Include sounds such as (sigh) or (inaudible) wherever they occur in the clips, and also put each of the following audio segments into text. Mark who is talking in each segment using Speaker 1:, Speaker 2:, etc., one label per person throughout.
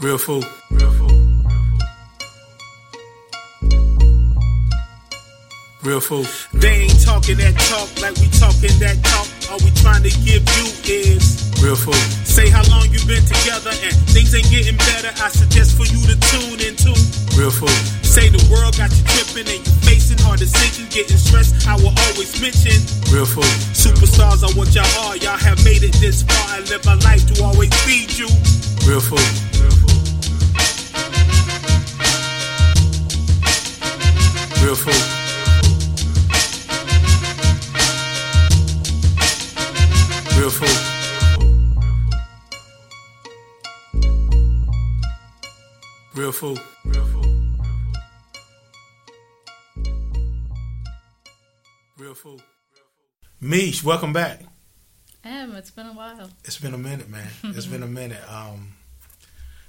Speaker 1: Real fool. Real fool. Real food.
Speaker 2: They ain't talking that talk like we talking that talk. All we trying to give you is
Speaker 1: Real fool.
Speaker 2: say how long you been together and things ain't getting better. I suggest for you to tune into.
Speaker 1: Real fool.
Speaker 2: Say the world got you tripping and you facing hard decisions, getting stressed. I will always mention
Speaker 1: Real food.
Speaker 2: superstars are what y'all are. Y'all have made it this far. I live my life to always feed you.
Speaker 1: Real fool. Real food. Real food. Real food. Real food. Real food. Real food. Mish, welcome back.
Speaker 3: Em, it's been a while.
Speaker 1: It's been a minute, man. It's (laughs) been a minute. Um,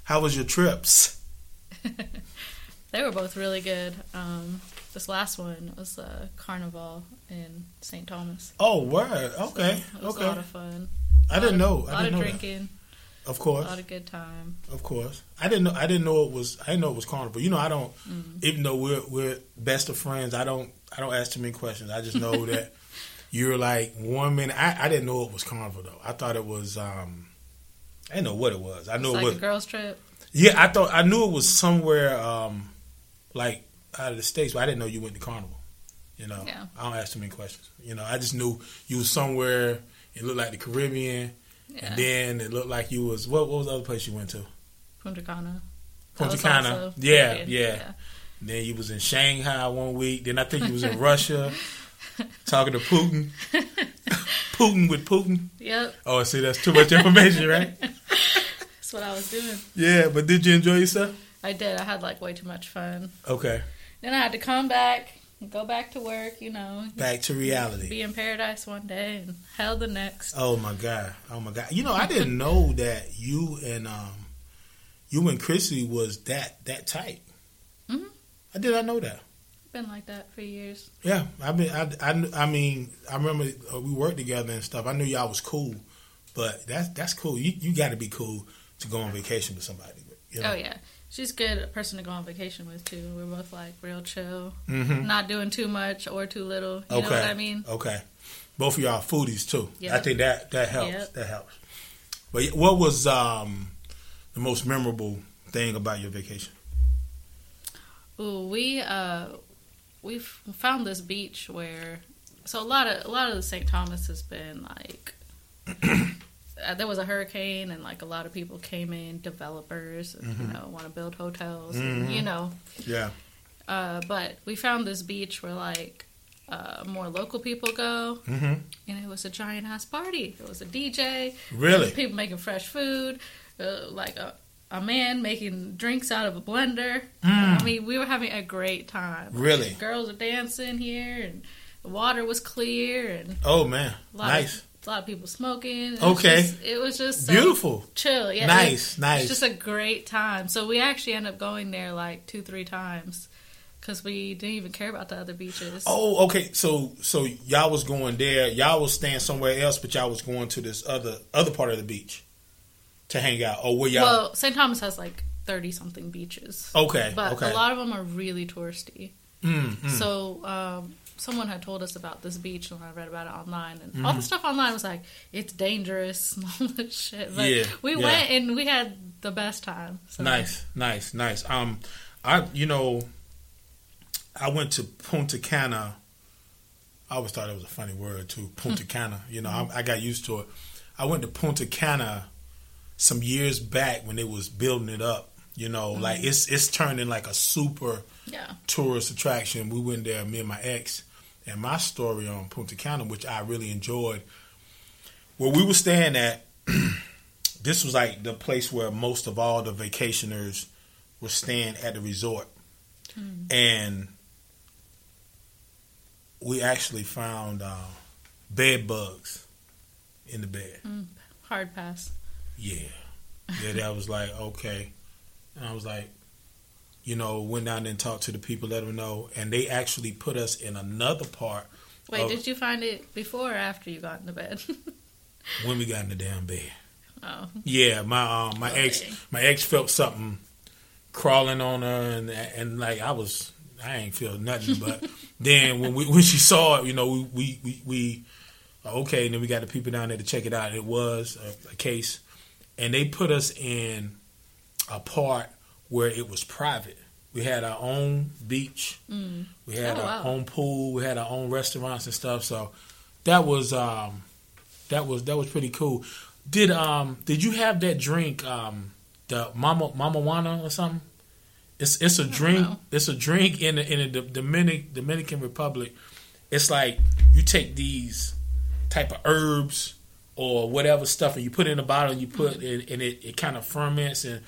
Speaker 1: how was your trips? (laughs)
Speaker 3: They were both really good. Um, this last one was uh, Carnival in St. Thomas.
Speaker 1: Oh, word. Okay.
Speaker 3: It was
Speaker 1: okay.
Speaker 3: a lot of fun.
Speaker 1: I didn't know.
Speaker 3: A lot
Speaker 1: I didn't
Speaker 3: of
Speaker 1: know
Speaker 3: drinking,
Speaker 1: that. Of
Speaker 3: a lot of good time.
Speaker 1: Of course. I didn't know. I didn't know it was. I didn't know it was carnival. You know, I don't.
Speaker 3: Mm-hmm.
Speaker 1: Even though we're we're best of friends, I don't. I don't ask too many questions. I just know (laughs) that you're like one minute. I, I didn't know it was carnival though. I thought it was. um I didn't know what it was. I
Speaker 3: It's
Speaker 1: knew
Speaker 3: like
Speaker 1: it was.
Speaker 3: a girls' trip.
Speaker 1: Yeah, I thought I knew it was somewhere um like out of the states, but I didn't know you went to carnival. You know,
Speaker 3: Yeah.
Speaker 1: I don't ask too many questions. You know, I just knew you was somewhere. It looked like the Caribbean,
Speaker 3: Yeah.
Speaker 1: and then it looked like you was what? What was the other place you went to?
Speaker 3: Punta Cana.
Speaker 1: Punta Cana.
Speaker 3: also
Speaker 1: Yeah, yeah. Then you was in Shanghai one week. Then I think you was in Russia (laughs) talking to Putin. (laughs) Putin with Putin.
Speaker 3: Yep.
Speaker 1: Oh, see, that's too much information, right? (laughs)
Speaker 3: That's what I was doing.
Speaker 1: Yeah, but did you enjoy yourself?
Speaker 3: I did. I had like way too much fun.
Speaker 1: Okay,
Speaker 3: Then I had to come back, go back to work. You know,
Speaker 1: back to reality.
Speaker 3: be in paradise one day and hell the next.
Speaker 1: Oh my god! Oh my god! You know, I didn't (laughs) know that you and um, you and Chrissy was that that tight.
Speaker 3: Mhm.
Speaker 1: I did not know that.
Speaker 3: Been like that for years.
Speaker 1: Yeah, I mean, I, I, I mean, I remember uh, we worked together and stuff. I knew y'all was cool, but that's that's cool. You you got to be cool to go on vacation with somebody. You know?
Speaker 3: Oh yeah, she's a good person to go on vacation with too. We're both like real chill,
Speaker 1: Mm-hmm.
Speaker 3: not doing too much or too little. You
Speaker 1: Okay.
Speaker 3: know what I mean?
Speaker 1: Okay. Both of y'all foodies too.
Speaker 3: Yep.
Speaker 1: I think that that helps.
Speaker 3: Yep.
Speaker 1: That helps. But what was um, the most memorable thing about your vacation?
Speaker 3: Ooh, we uh, we found this beach where so a lot of a lot of the St. Thomas has been like. Uh, There was a hurricane, and like a lot of people came in, developers, and,
Speaker 1: Mm-hmm.
Speaker 3: you know, want to build hotels, and, you know.
Speaker 1: Yeah.
Speaker 3: Uh, but we found this beach where like uh, more local people go,
Speaker 1: Mm-hmm.
Speaker 3: and it was a giant ass party. It was a DJ,
Speaker 1: Really?
Speaker 3: people making fresh food, uh, like a, a man making drinks out of a blender.
Speaker 1: Mm.
Speaker 3: I mean, we were having a great time.
Speaker 1: Really?
Speaker 3: girls are dancing here, and the water was clear, and
Speaker 1: Oh man, nice,
Speaker 3: a lot of people smoking. It
Speaker 1: Okay.
Speaker 3: was just, it was just so
Speaker 1: beautiful.
Speaker 3: chill. Yeah,
Speaker 1: Nice,
Speaker 3: it,
Speaker 1: nice.
Speaker 3: It's just a great time. So we actually end up going there like two, three times because we didn't even care about the other beaches.
Speaker 1: Oh, okay. So so y'all was going there. Y'all was staying somewhere else, but y'all was going to this other other part of the beach to hang out. Or where y'all?
Speaker 3: Well, St. Thomas has like thirty something beaches,
Speaker 1: okay,
Speaker 3: but
Speaker 1: okay.
Speaker 3: a lot of them are really touristy.
Speaker 1: Mm, mm.
Speaker 3: So um, someone had told us about this beach, and I read about it online, and
Speaker 1: Mm-hmm.
Speaker 3: all the stuff online was like it's dangerous (laughs) and all this shit. But
Speaker 1: Yeah,
Speaker 3: we
Speaker 1: yeah.
Speaker 3: went and we had the best time. So.
Speaker 1: Nice, nice, nice. Um, I you know, I went to Punta Cana. I always thought it was a funny word too, (laughs) Punta Cana. You know, I, I got used to it. I went to Punta Cana some years back when they was building it up. You know, like it's it's turning like a super
Speaker 3: Yeah.
Speaker 1: tourist attraction. We went there, me and my ex, and my story on Punta Cana, which I really enjoyed. Where we were staying at, (clears throat) this was like the place where most of all the vacationers were staying at the resort, and we actually found uh, bed bugs in the bed.
Speaker 3: Hard pass.
Speaker 1: Yeah. Yeah, that was like, okay. And I was like, you know, went down and talked to the people, let them know. And they actually put us in another part
Speaker 3: Wait,
Speaker 1: of
Speaker 3: did you find it before or after you got in the bed? (laughs)
Speaker 1: when we got in the damn bed.
Speaker 3: Oh,
Speaker 1: Yeah, my um, my ex my ex felt something crawling on her, and and like I was I ain't feel nothing, but (laughs) then when we when she saw it, you know, we we we, we okay, and then we got the people down there to check it out. It was a, a case, and they put us in a part where it was private. We had our own beach.
Speaker 3: Mm.
Speaker 1: We had
Speaker 3: Oh,
Speaker 1: our
Speaker 3: wow.
Speaker 1: own pool. We had our own restaurants and stuff. So that was um, that was that was pretty cool. Did um did you have that drink um the mama mamajuana or something? It's it's a drink.
Speaker 3: know.
Speaker 1: It's a drink in the, in the Dominic Dominican Republic. It's like you take these type of herbs or whatever stuff and you put it in a bottle and you put it and it, it kind of ferments and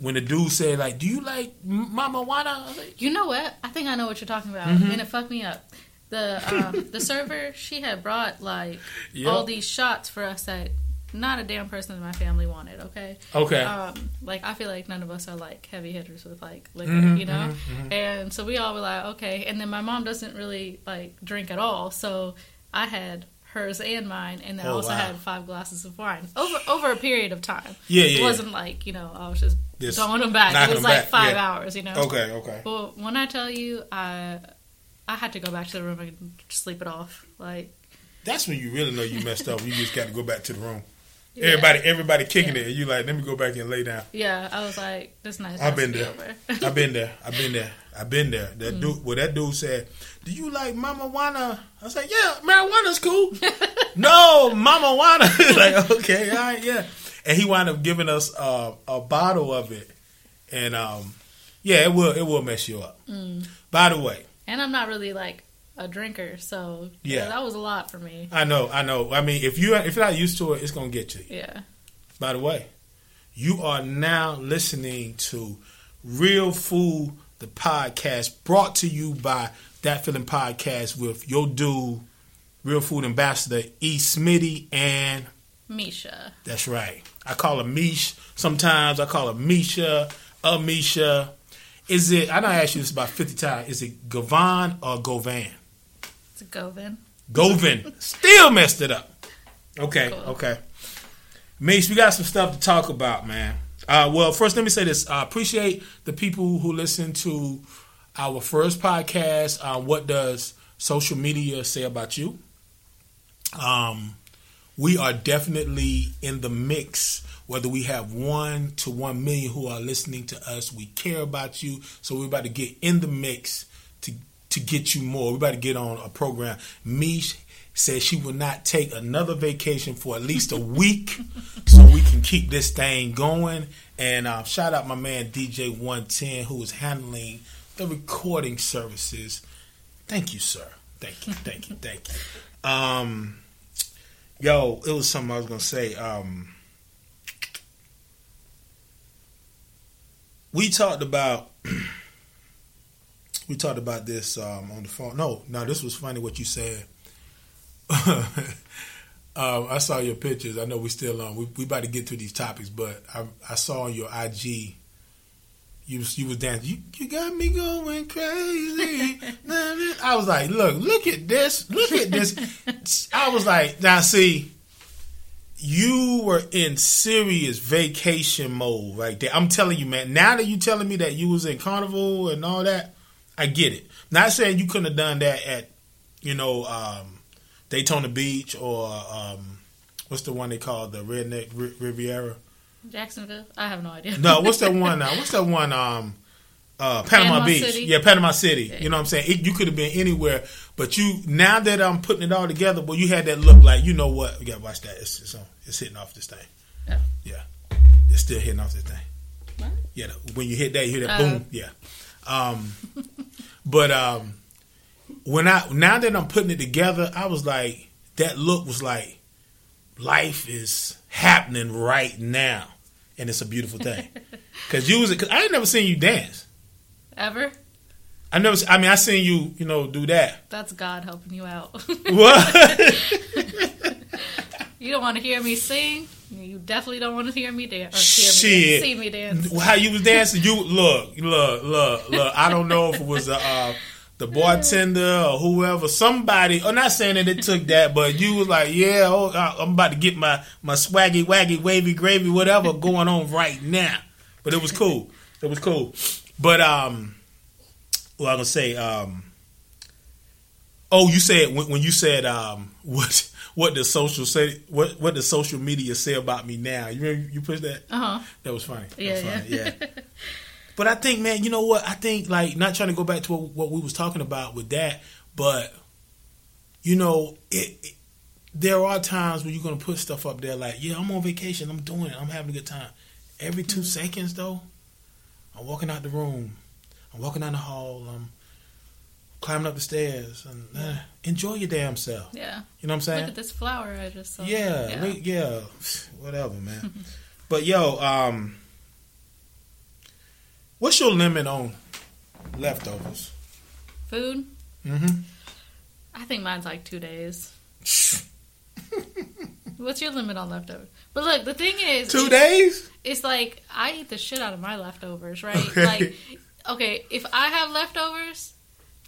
Speaker 1: when the dude said like, "Do you like mamajuana?" I was like,
Speaker 3: You know what? I think I know what you're talking about,
Speaker 1: Mm-hmm.
Speaker 3: and it fucked me up. The um, the (laughs) server she had brought like
Speaker 1: Yep.
Speaker 3: all these shots for us that not a damn person in my family wanted. Okay,
Speaker 1: "Okay."
Speaker 3: um, like I feel like none of us are like heavy hitters with like liquor,
Speaker 1: Mhm,
Speaker 3: you know.
Speaker 1: mhm, mhm.
Speaker 3: And so we all were like, okay. And then my mom doesn't really like drink at all, so I had hers and mine, and then I
Speaker 1: Oh,
Speaker 3: also
Speaker 1: wow.
Speaker 3: had five glasses of wine over over a period of time.
Speaker 1: Yeah, yeah,
Speaker 3: It wasn't like you know I was just
Speaker 1: Just
Speaker 3: throwing them back. It was like
Speaker 1: back,
Speaker 3: five
Speaker 1: yeah.
Speaker 3: hours, you know.
Speaker 1: okay, okay.
Speaker 3: But when I tell you, I I had to go back to the room and sleep it off. Like
Speaker 1: That's when you really know you messed up. You just got to go back to the room.
Speaker 3: yeah.
Speaker 1: Everybody, everybody kicking
Speaker 3: Yeah.
Speaker 1: it, you like, let me go back and lay down.
Speaker 3: Yeah, I was like, that's nice.
Speaker 1: I've been there. I've been there. I've been there. I've been there. That
Speaker 3: Mm.
Speaker 1: dude, well, that dude said, "Do you like Mamajuana?" I was like, "Yeah, marijuana's cool." (laughs) no, Mama Wana. (laughs) like, okay, all right, yeah. And he wound up giving us uh, a bottle of it, and um, yeah, it will it will mess you up.
Speaker 3: Mm.
Speaker 1: By the way,
Speaker 3: and I'm not really like a drinker, so
Speaker 1: Yeah.
Speaker 3: yeah, that was a lot for me.
Speaker 1: I know, I know. I mean, if you if you're not used to it, it's gonna get you.
Speaker 3: Yeah.
Speaker 1: By the way, you are now listening to Real Food, the podcast, brought to you by That Feeling Podcast with your dude, Real Food Ambassador E. Smitty, and
Speaker 3: Misha.
Speaker 1: that's right. I call her Mish. Sometimes I call her Misha, Amisha. Is it? I know I asked you this about fifty times. Is it Gavan or Govan?
Speaker 3: It's a Govan.
Speaker 1: Govin. Still messed it up. Okay,
Speaker 3: Cool.
Speaker 1: okay. Mace, we got some stuff to talk about, man. Uh, well, first, let me say this. I appreciate the people who listen to our first podcast. Uh, what does social media say about you? Um, we are definitely in the mix. Whether we have one to one million who are listening to us, we care about you. So we're about to get in the mix to to get you more. We're about to get on a program. Mish says she will not take another vacation for at least a (laughs) week, so we can keep this thing going. And uh, shout out my man DJ One Ten who is handling the recording services. Thank you, sir. Thank you, thank you, thank you. Um, yo, it was something I was gonna say. Um, we talked about (clears throat) we talked about this um, on the phone. No, no, this was funny what you said. (laughs) um, I saw your pictures. I know we still on. We we about to get through these topics, but I I saw on your IG. You you was dancing. You, you got me going crazy. I was like, look, look at this. Look at this. I was like, now see, you were in serious vacation mode right there. I'm telling you, man. Now that you telling me that you was in Carnival and all that, I get it. Not saying you couldn't have done that at, you know, um, Daytona Beach or um, what's the one they call the Redneck Ri- Riviera?
Speaker 3: Jacksonville. I have no idea.
Speaker 1: No, what's that one? Uh, what's that one? Um, uh, Panama,
Speaker 3: Panama
Speaker 1: Beach.
Speaker 3: City?
Speaker 1: Yeah, Panama City.
Speaker 3: Yeah.
Speaker 1: You know what I'm saying? It, you could have been anywhere, but you now that I'm putting it all together, well, you had that look like you know what? We got to watch that. It's, it's on. It's hitting off this thing.
Speaker 3: Yeah.
Speaker 1: Yeah, it's still hitting off this thing.
Speaker 3: What?
Speaker 1: Yeah, when you hit that, you hear that
Speaker 3: Uh.
Speaker 1: boom. Yeah. Um, but um, when I now that I'm putting it together, I was like, that look was like, life is happening right now, and it's a beautiful thing. (laughs) Cause you was, cause I ain't never seen you dance.
Speaker 3: Ever?
Speaker 1: I never. I mean, I seen you, you know, do that.
Speaker 3: That's God helping you out. (laughs)
Speaker 1: What? (laughs)
Speaker 3: you don't want to hear me sing. You definitely don't want to hear me dance. Hear me
Speaker 1: Shit.
Speaker 3: see me dance.
Speaker 1: How you was dancing? You look, look, look, look. I don't know if it was a uh, the bartender or whoever, somebody. I'm not saying that it took that, but you was like, yeah, oh, I- I'm about to get my my swaggy, waggy, wavy, gravy, whatever going on right now. But it was cool. It was cool. But um, well, I'm gonna say um. Oh, you said when, when you said um, (laughs) what what the social say what what the social media say about me now. You remember you pushed that?
Speaker 3: Uh huh.
Speaker 1: That was funny. That
Speaker 3: Yeah,
Speaker 1: was
Speaker 3: yeah.
Speaker 1: funny. yeah. (laughs) But I think, man, you know what? I think, like, not trying to go back to what, what we was talking about with that, but you know, it, it- there are times when you're gonna put stuff up there, like, yeah, I'm on vacation, I'm doing it, I'm having a good time. Every 2
Speaker 3: Mm-hmm.
Speaker 1: seconds, though, I'm walking out the room, I'm walking down the hall, I'm climbing up the stairs, and uh, enjoy your damn self.
Speaker 3: Yeah.
Speaker 1: You know what I'm saying?
Speaker 3: Look at this flower I just saw.
Speaker 1: Yeah,
Speaker 3: Yeah.
Speaker 1: yeah, (sighs) whatever, man. (laughs) but yo, um, what's your limit on leftovers?
Speaker 3: Food.
Speaker 1: Mm-hmm.
Speaker 3: I think mine's like two days. (laughs) What's your limit on leftovers? But look, the thing is,
Speaker 1: Two days?
Speaker 3: it's like I eat the shit out of my leftovers, right?
Speaker 1: Okay.
Speaker 3: Like, okay, if I have leftovers,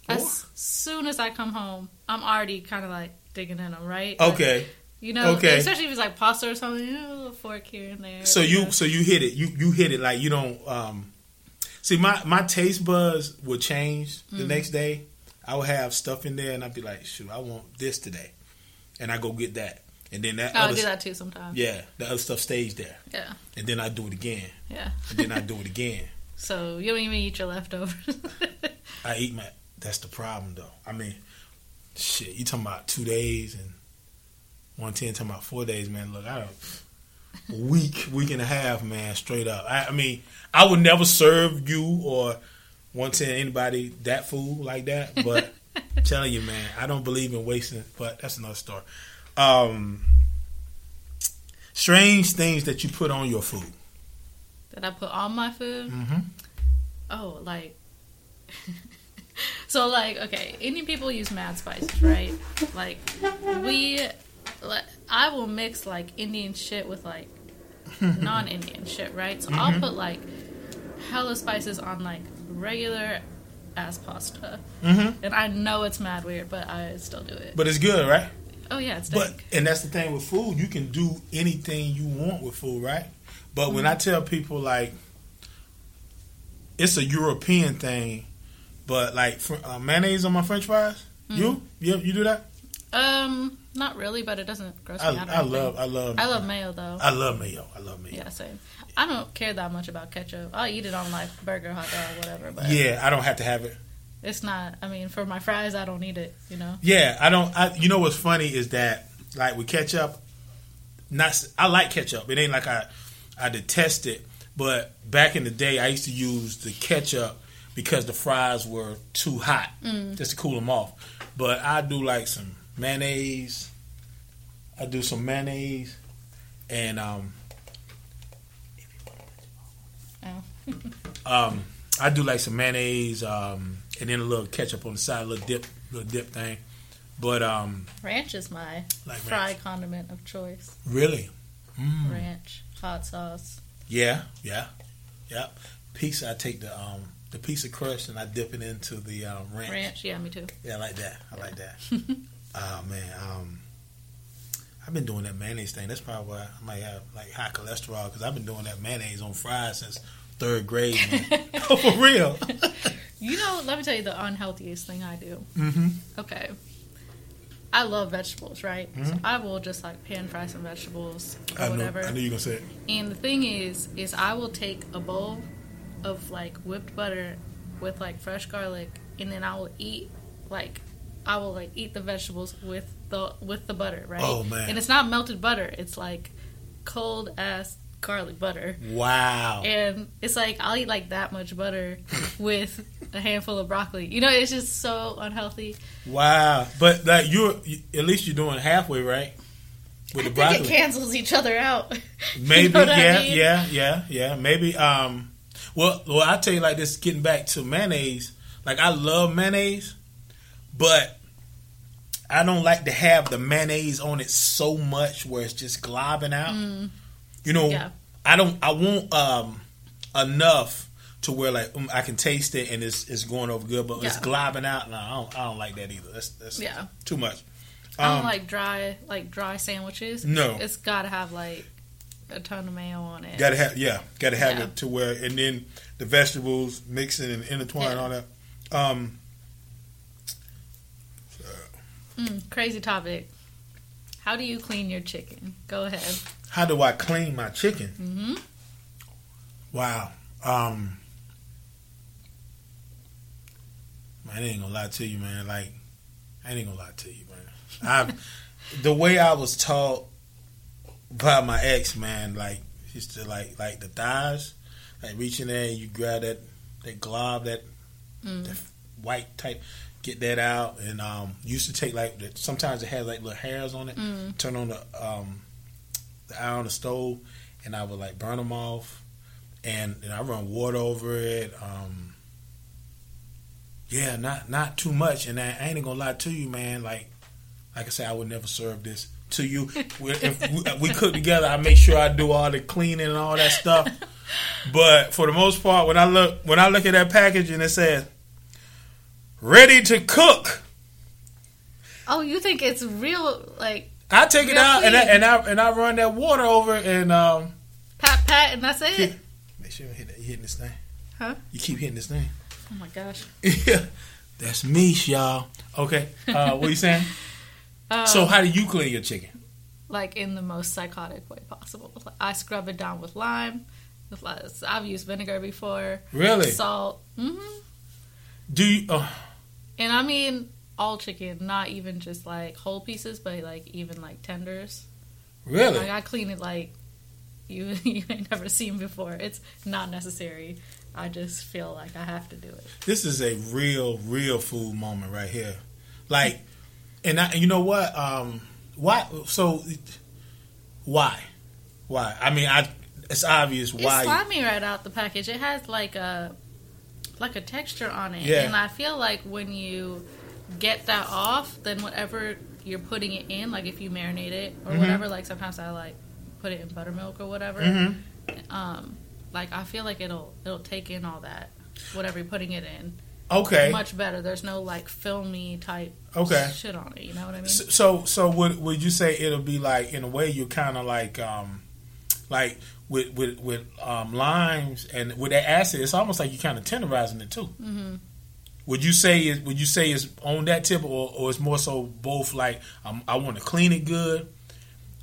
Speaker 1: Four?
Speaker 3: as soon as I come home, I'm already kind of like digging in them, right? Like,
Speaker 1: Okay,
Speaker 3: you know,
Speaker 1: okay.
Speaker 3: especially if it's like pasta or something, you know, a little fork here and there.
Speaker 1: so you
Speaker 3: know.
Speaker 1: so you hit it. You you hit it like you don't. um See, my my taste buds would change
Speaker 3: Mm.
Speaker 1: the next day. I would have stuff in there, and I'd be like, "Shoot, I want this today," and I go get that, and then that
Speaker 3: Oh, I
Speaker 1: other
Speaker 3: do that too sometimes.
Speaker 1: yeah, the other stuff stays there,
Speaker 3: yeah,
Speaker 1: and then I do it again,
Speaker 3: yeah.
Speaker 1: and then I do it again. (laughs)
Speaker 3: So you don't even eat your leftovers. (laughs)
Speaker 1: I eat my. That's the problem, though. I mean, shit. You talking about two days and one ten talking about four days, man. Look, I don't, week, week and a half, man. Straight up. I, I mean, I would never serve you or one ten anybody that food like that. But (laughs) I'm telling you, man, I don't believe in wasting. But that's another story. Um, strange things that you put on your food.
Speaker 3: that I put on my food.
Speaker 1: Mm-hmm.
Speaker 3: Oh, like. (laughs) so, like, okay, Indian people use mad spices, right? Like, we. Like, I will mix, like, Indian shit with, like, (laughs) non Indian shit, right? So, I'll put, like, hella spices on, like, regular ass pasta.
Speaker 1: Mm-hmm.
Speaker 3: And I know it's mad weird, but I still do it.
Speaker 1: But it's good, right?
Speaker 3: oh, yeah, it's
Speaker 1: But and that's the thing with food, you can do anything you want with food, right? But when I tell people like it's a European thing, but like fr- uh, mayonnaise on my French fries, you you you do that?
Speaker 3: Um, not really, but it doesn't gross me
Speaker 1: I,
Speaker 3: out.
Speaker 1: I love I love
Speaker 3: I love mayo, though.
Speaker 1: I love mayo. I love mayo.
Speaker 3: Yeah, same. I don't care that much about ketchup. I'll eat it on like burger, hot dog, whatever. But
Speaker 1: Yeah, I don't have to have it.
Speaker 3: it's not. I mean, for my fries, I don't need it. You know.
Speaker 1: Yeah, I don't. I, you know what's funny is that like with ketchup, not I like ketchup. It ain't like I I detest it, but back in the day, I used to use the ketchup because the fries were too hot, mm. just to cool them off. But I do like some mayonnaise. I do some mayonnaise, and um,
Speaker 3: Oh. (laughs)
Speaker 1: um, I do like some mayonnaise, um, and then a little ketchup on the side, a little dip, little dip thing. But um,
Speaker 3: Ranch is my
Speaker 1: Like
Speaker 3: fry
Speaker 1: ranch.
Speaker 3: condiment of choice.
Speaker 1: really, mm.
Speaker 3: Ranch, hot sauce.
Speaker 1: Yeah, yeah, yeah. Piece I take the um the piece of crust and I dip it into the um, ranch.
Speaker 3: Ranch, yeah, me too.
Speaker 1: Yeah, I like that. I like that. (laughs) oh man, um, I've been doing that mayonnaise thing. That's probably why I might have like high cholesterol because I've been doing that mayonnaise on fries since third grade. Man. oh, (laughs) (laughs) for real.
Speaker 3: You know, let me tell you the unhealthiest thing I do.
Speaker 1: mm-hmm.
Speaker 3: Okay. I love vegetables, right? So
Speaker 1: Mhm.
Speaker 3: I will just like pan fry some vegetables or
Speaker 1: I
Speaker 3: whatever.
Speaker 1: I knew you were gonna say it.
Speaker 3: And the thing is, is I will take a bowl of like whipped butter with like fresh garlic, and then I will eat like I will like eat the vegetables with the with the butter, right?
Speaker 1: Oh, man.
Speaker 3: And it's not melted butter; it's like cold ass garlic butter,
Speaker 1: Wow.
Speaker 3: and it's like I'll eat like that much butter (laughs) with a handful of broccoli. You know, it's just so unhealthy.
Speaker 1: Wow. But like you're at least you're doing halfway right with the
Speaker 3: I think
Speaker 1: broccoli.
Speaker 3: it cancels each other out. (laughs)
Speaker 1: Maybe,
Speaker 3: You know what I
Speaker 1: yeah,
Speaker 3: mean?
Speaker 1: yeah, yeah, yeah. Maybe. Um, well, well, I tell you like this. Getting back to mayonnaise, like I love mayonnaise, but I don't like to have the mayonnaise on it so much where it's just globbing out. You know,
Speaker 3: Mm. Yeah.
Speaker 1: I don't. I want um enough to where like um, I can taste it and it's it's going over good, but it's globbing out. No, I don't, I don't like that either. That's that's
Speaker 3: Yeah.
Speaker 1: too much.
Speaker 3: I don't
Speaker 1: Um,
Speaker 3: like dry like dry sandwiches.
Speaker 1: No.
Speaker 3: It's gotta have like a ton of mayo on it.
Speaker 1: Gotta have yeah, gotta have
Speaker 3: Yeah.
Speaker 1: it to where and then the vegetables mixing and intertwine and
Speaker 3: Yeah.
Speaker 1: all that. Um,
Speaker 3: Mm, crazy topic. How do you clean your chicken? Go ahead.
Speaker 1: how do I clean my chicken?
Speaker 3: hmm
Speaker 1: Wow. Um, I ain't gonna lie to you, man. Like, I ain't gonna lie to you, man. I, the way I was taught by my ex, man, like, used to like, like the thighs, like reaching there and you grab that, that glob, that,
Speaker 3: Mm.
Speaker 1: that white type, get that out, and um, used to take like, sometimes it had like little hairs on it.
Speaker 3: Mm.
Speaker 1: Turn on the um, the iron on the stove, and I would like burn them off and, and I run water over it. Um, yeah, not not too much. And I, I ain't gonna lie to you, man. Like like I said, I would never serve this to you. We- if we, we cook together, I make sure I do all the cleaning and all that stuff. (laughs) But for the most part, when I look when I look at that package and it says "ready to cook,"
Speaker 3: Oh, you think it's real? Like
Speaker 1: I take it out and I, and I and I run that water over and um,
Speaker 3: pat pat, and that's it.
Speaker 1: hit, make sure you hit that, hitting this thing.
Speaker 3: Huh?
Speaker 1: You keep hitting this thing.
Speaker 3: Oh my gosh. (laughs)
Speaker 1: yeah, that's me, y'all. Okay, uh, what you saying? (laughs)
Speaker 3: Uh,
Speaker 1: so, how do you clean your chicken?
Speaker 3: like in the most psychotic way possible. I scrub it down with lime. With I've used vinegar before.
Speaker 1: Really?
Speaker 3: Salt. hmm
Speaker 1: Do you? Uh,
Speaker 3: And I mean all chicken, not even just like whole pieces, but like even like tenders.
Speaker 1: really?
Speaker 3: Like I clean it like (laughs) you you ain't never seen before. It's not necessary. I just feel like I have to do it.
Speaker 1: This is a real, real food moment right here. Like, and I, you know what? Um, why? So, why? Why? I mean, I. It's obvious why.
Speaker 3: It's slimy right out the package. It has like a like a texture on it,
Speaker 1: Yeah.
Speaker 3: and I feel like when you get that off, then whatever you're putting it in, like if you marinate it or
Speaker 1: Mhm.
Speaker 3: whatever, like sometimes I like put it in buttermilk or whatever.
Speaker 1: Mhm.
Speaker 3: Um, like I feel like it'll it'll take in all that whatever you're putting it in
Speaker 1: Okay.
Speaker 3: much better. There's no like filmy type
Speaker 1: Okay.
Speaker 3: shit on it. You know what I mean?
Speaker 1: So, so, so would would you say it'll be like in a way you're kind of like um, like with with with um, limes and with that acid, it's almost like you're kind of tenderizing it too.
Speaker 3: hmm
Speaker 1: Would you say it? Would you say it's on that tip, or, or it's more so both? Like um, I want to clean it good.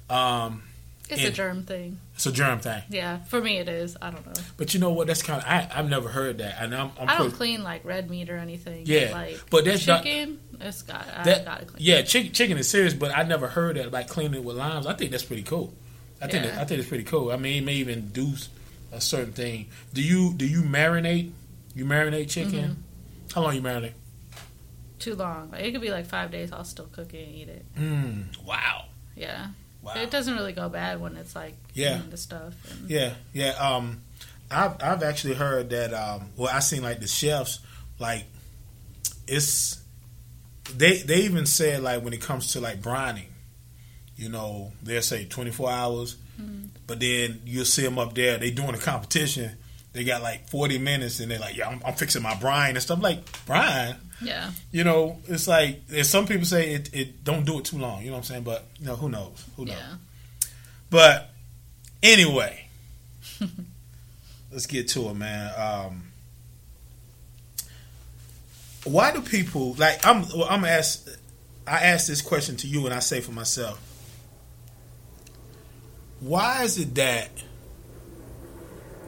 Speaker 1: Um,
Speaker 3: It's a germ thing.
Speaker 1: it's a germ thing,
Speaker 3: Yeah, for me it is. I don't know.
Speaker 1: but you know what? That's kind of I, I've never heard that, and I'm, I'm
Speaker 3: I don't
Speaker 1: pretty-
Speaker 3: clean like red meat or anything.
Speaker 1: Yeah,
Speaker 3: like
Speaker 1: but that's not-
Speaker 3: chicken. it's got. I
Speaker 1: that
Speaker 3: gotta clean.
Speaker 1: yeah, chicken chicken is serious, but I never heard that about cleaning it with limes. I think that's pretty cool. I think
Speaker 3: Yeah.
Speaker 1: that, I think it's pretty cool. I mean, it may even do a certain thing. Do you do you marinate? You marinate chicken?
Speaker 3: Mm-hmm.
Speaker 1: How long you marinate?
Speaker 3: Too long. Like, it could be like five days. I'll still cook it and eat it.
Speaker 1: Mm, wow,
Speaker 3: Yeah,
Speaker 1: wow.
Speaker 3: it doesn't really go bad when it's like
Speaker 1: Yeah.
Speaker 3: the stuff. And,
Speaker 1: Yeah, yeah. Um, I've I've actually heard that. Um, well, I seen like the chefs like it's they they even said like when it comes to like brining, you know, they'll say twenty four hours, but then you'll see them up there. They doing a competition. They got like forty minutes, and they're like, "Yeah, I'm, I'm fixing my brine and stuff." Like brine,
Speaker 3: yeah,
Speaker 1: you know, it's like and some people say it, it don't do it too long. You know what I'm saying? But you know, who knows? Who knows?
Speaker 3: yeah.
Speaker 1: But anyway, (laughs) let's get to it, man. Um, why do people like? I'm. Well, I'm gonna ask. I ask this question to you, and I say for myself. Why is it that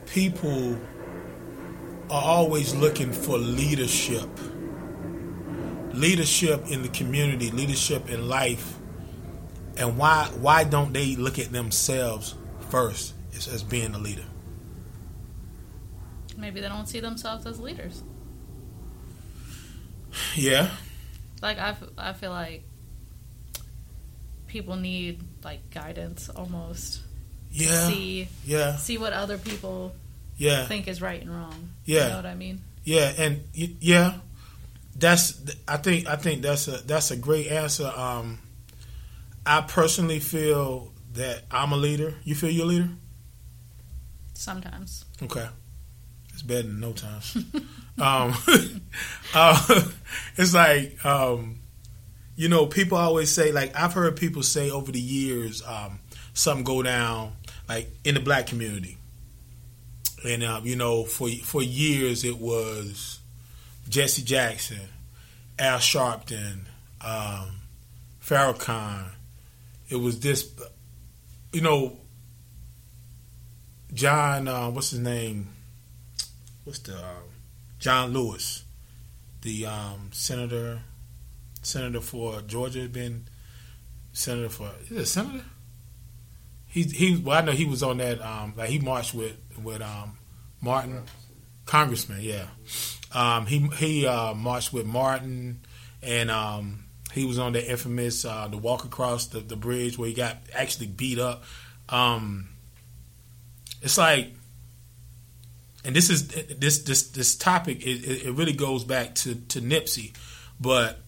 Speaker 1: people are always looking for leadership? Leadership in the community, leadership in life, and why why don't they look at themselves first as, as being a leader?
Speaker 3: Maybe they don't see themselves as leaders.
Speaker 1: Yeah,
Speaker 3: Like I, f- I feel like people need like guidance almost.
Speaker 1: yeah,
Speaker 3: See,
Speaker 1: yeah,
Speaker 3: see what other people
Speaker 1: yeah,
Speaker 3: think is right and wrong.
Speaker 1: Yeah.
Speaker 3: you know what I mean.
Speaker 1: yeah, and yeah. That's I think I think that's a that's a great answer. Um, I personally feel that I'm a leader. You feel you're a leader?
Speaker 3: Sometimes.
Speaker 1: Okay, It's better than no time. (laughs) um, (laughs) uh, (laughs) it's like um, you know, people always say like I've heard people say over the years, um, something go down like in the black community, and uh, you know, for for years it was Jesse Jackson, Al Sharpton, um, Farrakhan. It was this, you know, John. Uh, what's his name? What's the uh, John Lewis, the um, senator, senator for Georgia, been senator for is it senator? He he. Well, I know he was on that. Um, like he marched with with um, Martin, congressman. Yeah, um, he he uh, marched with Martin, and um, he was on the infamous uh, the walk across the, the bridge where he got actually beat up. Um, it's like, and this is this this this topic. It, it really goes back to to Nipsey, but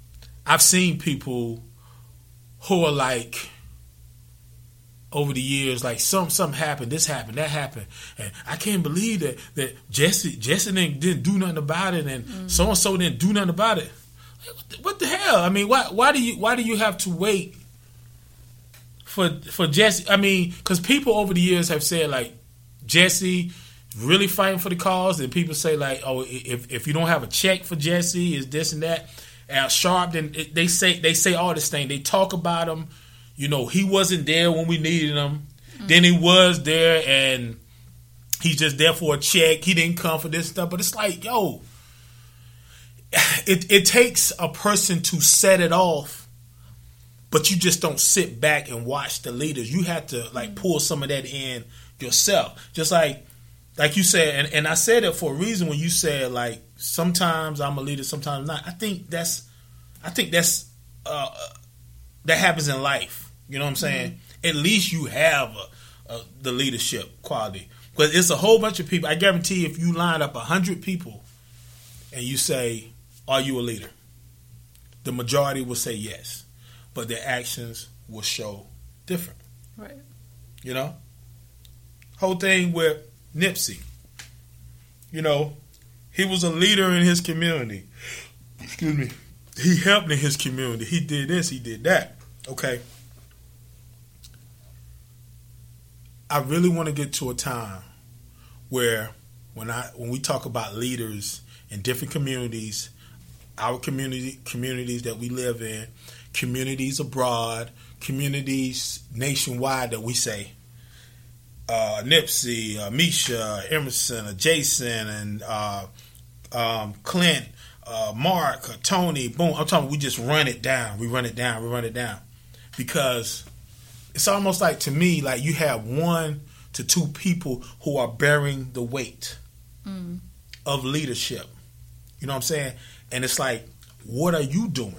Speaker 1: I've seen people who are like over the years, like some something happened, this happened, that happened, and I can't believe that that Jesse Jesse didn't, didn't do nothing about it, and so and so didn't do nothing about it. What the, what the hell? I mean, why why do you why do you have to wait for for Jesse? I mean, because people over the years have said like Jesse really fighting for the cause, and people say like, oh, if if you don't have a check for Jesse, is this and that. Al Sharp, then they say they say all this thing. They talk about him. You know, he wasn't there when we needed him. Mm. Then he was there, and he's just there for a check. He didn't come for this stuff. But it's like, yo, (sighs) it it takes a person to set it off, but you just don't sit back and watch the leaders. You have to like mm. pull some of that in yourself. Just like like you said, and, and I said it for a reason when you said like sometimes I'm a leader, sometimes not. I think that's I think that's uh, that happens in life. You know what I'm saying? At least you have a, a, the leadership quality because it's a whole bunch of people. I guarantee if you line up a hundred people and you say, "Are you a leader?" the majority will say yes, but their actions will show different.
Speaker 3: Right.
Speaker 1: You know, whole thing with Nipsey. You know, he was a leader in his community. Excuse me. He helped in his community. He did this. He did that. Okay. I really want to get to a time where when I when we talk about leaders in different communities, our community communities that we live in, communities abroad, communities nationwide that we say uh, Nipsey, uh, Misha, Emerson, uh, Jason, and uh, um, Clint, uh, Mark, uh, Tony. Boom! I'm talking. We just run it down. We run it down. We run it down because it's almost like to me like you have one to two people who are bearing the weight
Speaker 3: Mm.
Speaker 1: of leadership. You know what I'm saying? And it's like, what are you doing?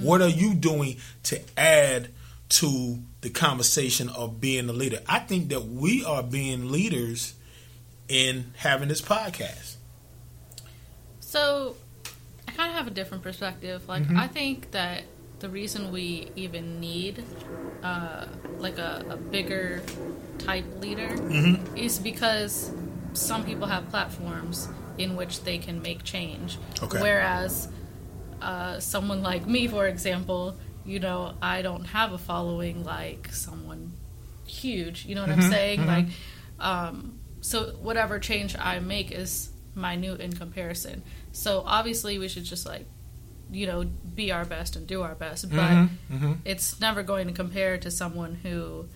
Speaker 1: What are you doing to add to the conversation of being a leader? I think that we are being leaders in having this podcast.
Speaker 3: So, I kind of have a different perspective. Like,
Speaker 1: Mm-hmm.
Speaker 3: I think that the reason we even need uh, like a, a bigger type leader
Speaker 1: Mm-hmm.
Speaker 3: is because some people have platforms in which they can make change.
Speaker 1: Okay.
Speaker 3: Whereas uh, someone like me, for example, you know, I don't have a following like someone huge. You know what
Speaker 1: Mm-hmm.
Speaker 3: I'm saying? Like, um, so whatever change I make is minute in comparison. So obviously, we should just like, you know, be our best and do our best. But
Speaker 1: Mm-hmm.
Speaker 3: it's never going to compare to someone who,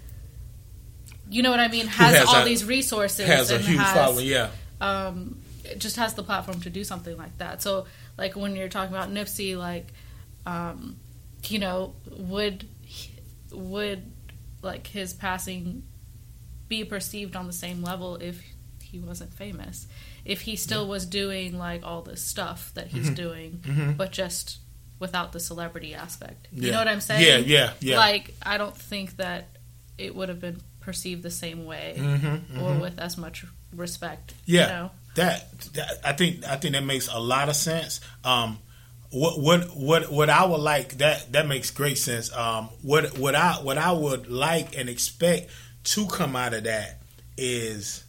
Speaker 3: you know what I mean, has,
Speaker 1: has
Speaker 3: all
Speaker 1: a-
Speaker 3: these resources
Speaker 1: Has a huge
Speaker 3: has,
Speaker 1: following, yeah.
Speaker 3: um, just has the platform to do something like that. So, like when you're talking about Nipsey, like, um, you know, would would like his passing be perceived on the same level if he wasn't famous? If he still was doing like all this stuff that he's
Speaker 1: Mm-hmm.
Speaker 3: doing, but just without the celebrity aspect. You know what I'm saying?
Speaker 1: Yeah, yeah, yeah.
Speaker 3: Like, I don't think that it would have been perceived the same way
Speaker 1: Mm-hmm,
Speaker 3: or with as much respect.
Speaker 1: Yeah.
Speaker 3: You know?
Speaker 1: That, that I think I think that makes a lot of sense. Um, what what what what I would like that that makes great sense. Um, what what I what I would like and expect to come out of that is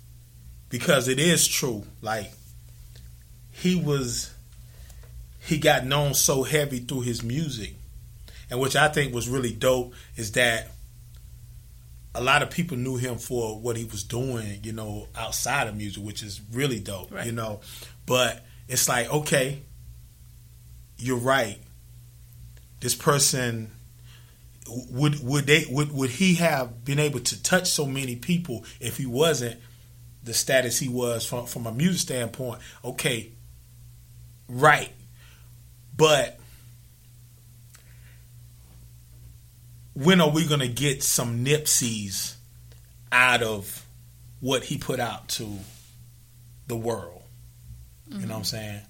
Speaker 1: because it is true. Like he was he got known so heavy through his music, and which I think was really dope is that a lot of people knew him for what he was doing, you know, outside of music, which is really dope,
Speaker 3: Right.
Speaker 1: you know. But it's like, okay, you're right. This person would would they would would he have been able to touch so many people if he wasn't the status he was from from a music standpoint? Okay, right, but when are we gonna get some Nipseys out of what he put out to the world? You know what I'm mm-hmm. saying?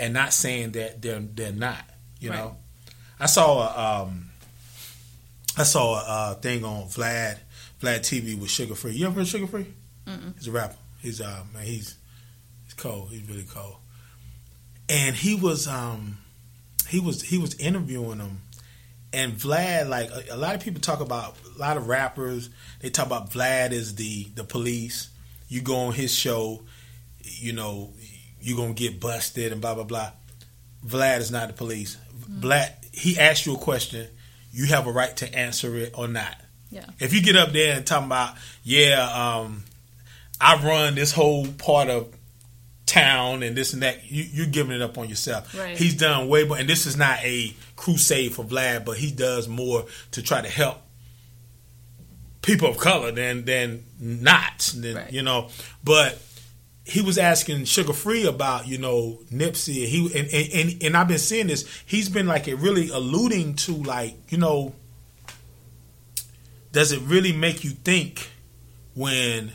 Speaker 1: And not saying that they're they're not. You
Speaker 3: Right.
Speaker 1: know, I saw a um, I saw a uh, thing on Vlad Vlad TV with Suga Free. You ever heard of Suga Free?
Speaker 3: Mm-mm.
Speaker 1: He's a rapper. He's uh man, he's he's cold. He's really cold. And he was um he was he was interviewing him and Vlad, like a, a lot of people talk about a lot of rappers, they talk about Vlad as the the police. You go on his show, you know, you're gonna get busted and blah blah blah. Vlad is not the police. Vlad he asked you a question, you have a right to answer it or not.
Speaker 3: Yeah.
Speaker 1: If you get up there and talking about, yeah, um, I run this whole part of town and this and that, you, you're giving it up on yourself.
Speaker 3: Right.
Speaker 1: He's done way more, and this is not a crusade for Vlad, but he does more to try to help people of color than than not, than,
Speaker 3: Right.
Speaker 1: you know. But he was asking Suga Free about you know Nipsey, he and, and and and I've been seeing this. He's been like really alluding to like you know, does it really make you think when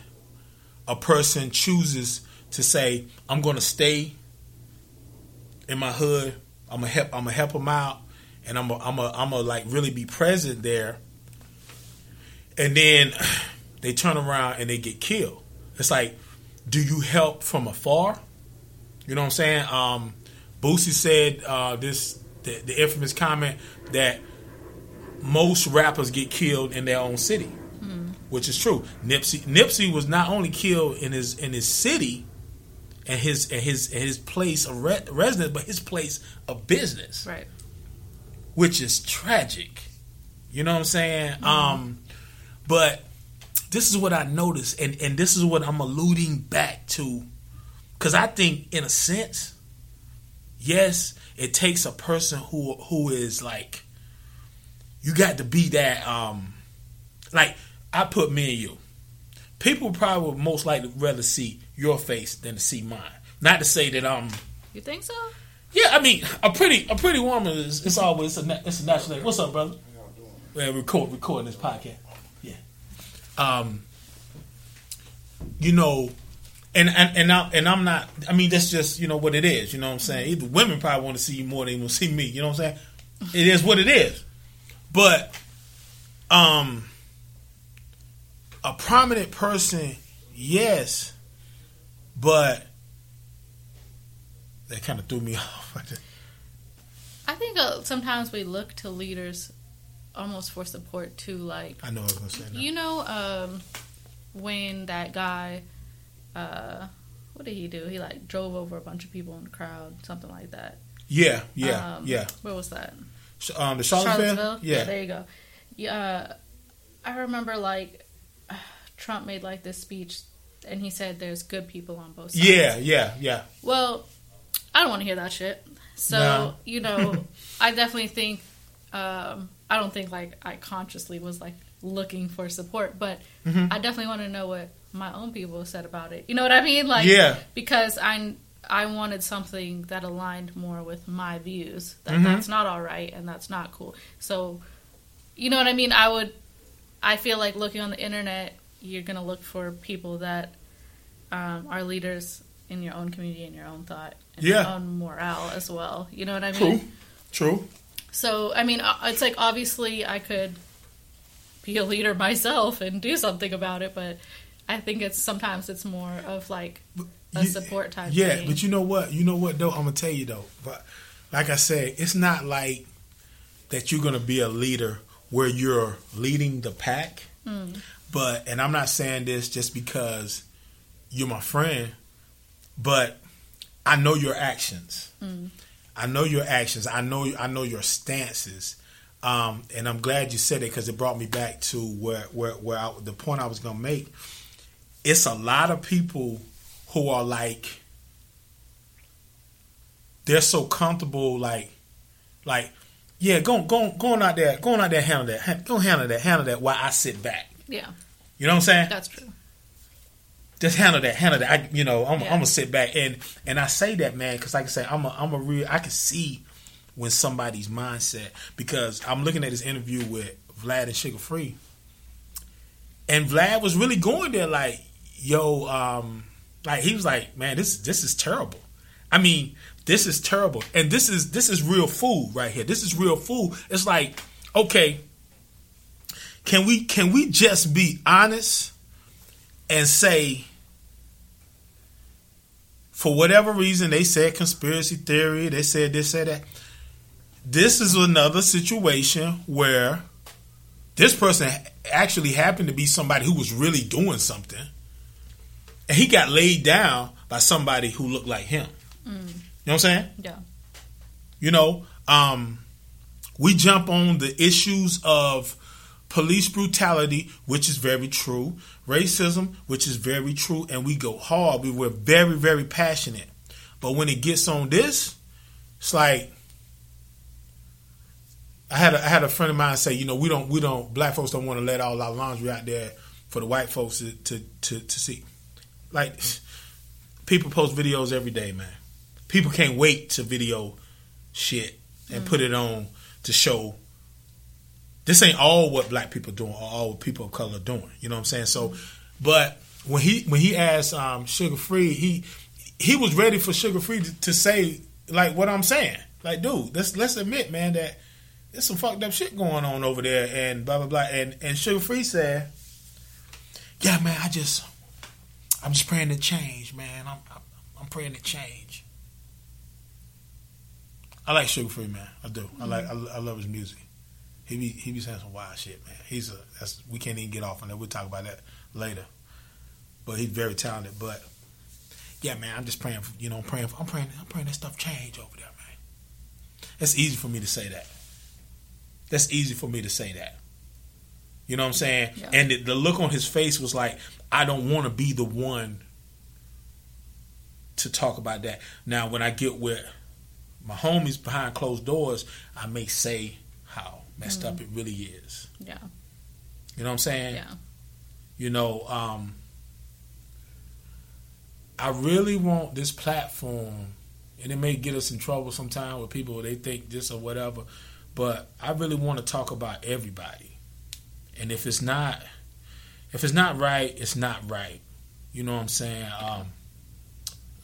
Speaker 1: a person chooses to say, "I'm going to stay in my hood. I'm gonna help. I'm gonna help them out, and I'm gonna, I'm gonna, I'm gonna like really be present there." And then they turn around and they get killed. It's like, do you help from afar? You know what I'm saying? Um, Boosie said uh, this the, the infamous comment that most rappers get killed in their own city, which is true. Nipsey Nipsey was not only killed in his in his city and his and his and his place of re- residence, but his place of business,
Speaker 3: Right.
Speaker 1: which is tragic. You know what I'm saying? Um, but this is what I noticed, and and this is what I'm alluding back to, because I think in a sense, yes, it takes a person who who is like, you got to be that. Um, like I put me and you. People probably would most likely rather see your face than to see mine. Not to say that I'm.
Speaker 3: You think so?
Speaker 1: Yeah, I mean, a pretty a pretty woman is it's always a it's a natural. What's up, brother? Well, record recording this podcast. Um. You know, and and and, I, and I'm not. I mean, that's just you know what it is. You know what I'm saying? Either women probably want to see you more than want to see me. You know what I'm saying? (laughs) It is what it is. But, um, a prominent person, yes, but that kind of threw me (laughs) off.
Speaker 3: I think uh, sometimes we look to leaders almost for support too. Like
Speaker 1: I know I was gonna say that.
Speaker 3: you know, um, when that guy, uh, what did he do? He like drove over a bunch of people in the crowd, something like that.
Speaker 1: Yeah, yeah,
Speaker 3: Um,
Speaker 1: yeah.
Speaker 3: Where was that?
Speaker 1: Um, the Charlottesville.
Speaker 3: Yeah.
Speaker 1: Yeah,
Speaker 3: there you go. Yeah, I remember like (sighs) Trump made like this speech, and he said there's good people on both sides.
Speaker 1: yeah, yeah, yeah.
Speaker 3: Well, I don't want to hear that shit. So
Speaker 1: No.
Speaker 3: you know, (laughs) I definitely think um, I don't think like I consciously was like looking for support, but
Speaker 1: Mm-hmm.
Speaker 3: I definitely want to know what my own people said about it. You know what I mean? Like,
Speaker 1: Yeah.
Speaker 3: because I I wanted something that aligned more with my views. That
Speaker 1: Mhm.
Speaker 3: that's not all right and that's not cool. So, you know what I mean? I would. I feel like looking on the internet, you're gonna look for people that um, are leaders in your own community and your own thought and your
Speaker 1: Yeah.
Speaker 3: own morale as well. You know what I mean?
Speaker 1: True, true.
Speaker 3: So I mean, uh, it's like obviously I could be a leader myself and do something about it, but I think it's sometimes it's more of like a
Speaker 1: You-
Speaker 3: support type.
Speaker 1: Yeah,
Speaker 3: thing.
Speaker 1: but you know what? You know what though? I'm gonna tell you though. But like I said, it's not like that you're gonna be a leader where you're leading the pack.
Speaker 3: Mm.
Speaker 1: But and I'm not saying this just because you're my friend, but I know your actions. I know your actions. I know I know your stances. Um, and I'm glad you said it because it brought me back to where where where I, the point I was gonna make. It's a lot of people who are like they're so comfortable, like like yeah, go go going out there, going out there, handle that, Ha- go handle that, handle that. While I sit back,
Speaker 3: Yeah,
Speaker 1: you know what I'm saying?
Speaker 3: that's true.
Speaker 1: Just handle that, handle that. I, you know, I'm,
Speaker 3: Yeah.
Speaker 1: I'm gonna sit back and and I say that, man, because like I say, I'm a, I'm a real. I can see when somebody's mindset because I'm looking at this interview with Vlad and Suga Free, and Vlad was really going there like, yo, um, like he was like, man, this this is terrible. I mean, this is terrible, and this is this is real food right here. This is real food. It's like, okay, can we can we just be honest? And say, for whatever reason, they said conspiracy theory, they said this, said that. This is another situation where this person actually happened to be somebody who was really doing something, and he got laid down by somebody who looked like him. You know what I'm saying?
Speaker 3: Yeah,
Speaker 1: You know, um, we jump on the issues of police brutality, which is very true, racism, which is very true, and we go hard. We were very, very passionate. But when it gets on this, it's like I had a, I had a friend of mine say, you know, we don't we don't black folks don't want to let all our laundry out there for the white folks to to, to, to see. Like people post videos every day, man. People can't wait to video shit and put mm. it on to show this ain't all what black people doing or all what people of color doing. You know what I'm saying? So, but when he when he asked um, Suga Free, he he was ready for Suga Free to, to say like what I'm saying. Like, dude, let's let's admit, man, that there's some fucked up shit going on over there, and blah blah blah. And and Suga Free said, "Yeah, man, I just I'm just praying to change, man. I'm I'm, I'm praying to change." I like Suga Free, man. I do. I like. I, I love his music. He be he be saying some wild shit, man. He's a that's we can't even get off on that. We'll talk about that later. But he's very talented. But yeah, man, I'm just praying. For, you know, I'm praying. For, I'm praying. I'm praying that stuff change over there, man. It's easy for me to say that. That's easy for me to say that. You know what I'm saying?
Speaker 3: Yeah.
Speaker 1: And the, the look on his face was like, I don't want to be the one to talk about that. Now, when I get with my homies behind closed doors, I may say how messed up it really is.
Speaker 3: yeah,
Speaker 1: You know what I'm saying?
Speaker 3: yeah,
Speaker 1: You know, um, I really want this platform, and it may get us in trouble sometime with people they think this or whatever, but I really want to talk about everybody. And if it's not, if it's not right, it's not right. You know what I'm saying? Um,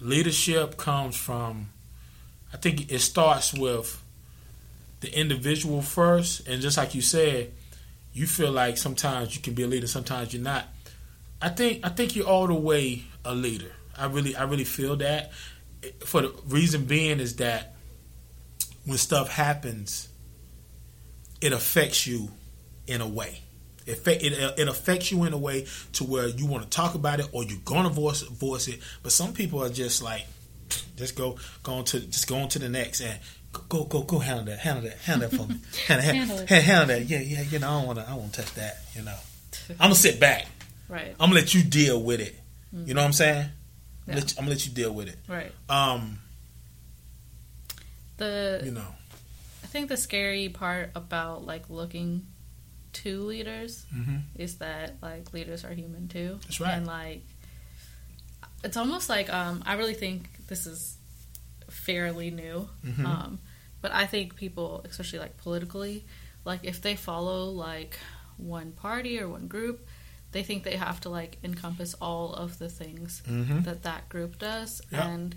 Speaker 1: leadership comes from, I think it starts with the individual first, and just like you said, you feel like sometimes you can be a leader, sometimes you're not. I think I think you're all the way a leader. I really I really feel that. For the reason being is that when stuff happens, it affects you in a way. It, it it affects you in a way to where you want to talk about it or you're gonna voice voice it. But some people are just like, just go go on to just go on to the next and go go go handle that handle that handle that for me. (laughs) Handle, handle,
Speaker 3: Handle
Speaker 1: handle that. Yeah yeah you know I don't want to I don't touch that you know. I'm gonna sit back.
Speaker 3: right,
Speaker 1: I'm gonna let you deal with it. You know what I'm saying?
Speaker 3: Yeah.
Speaker 1: let you, I'm gonna let you deal with it.
Speaker 3: Right.
Speaker 1: um
Speaker 3: The
Speaker 1: you know.
Speaker 3: I think the scary part about like looking to leaders
Speaker 1: Mhm.
Speaker 3: is that like leaders are human too.
Speaker 1: That's right.
Speaker 3: And like it's almost like um I really think this is fairly new.
Speaker 1: Mhm.
Speaker 3: Um but I think people especially like politically like if they follow like one party or one group they think they have to like encompass all of the things
Speaker 1: Mhm.
Speaker 3: that that group does
Speaker 1: Yeah.
Speaker 3: and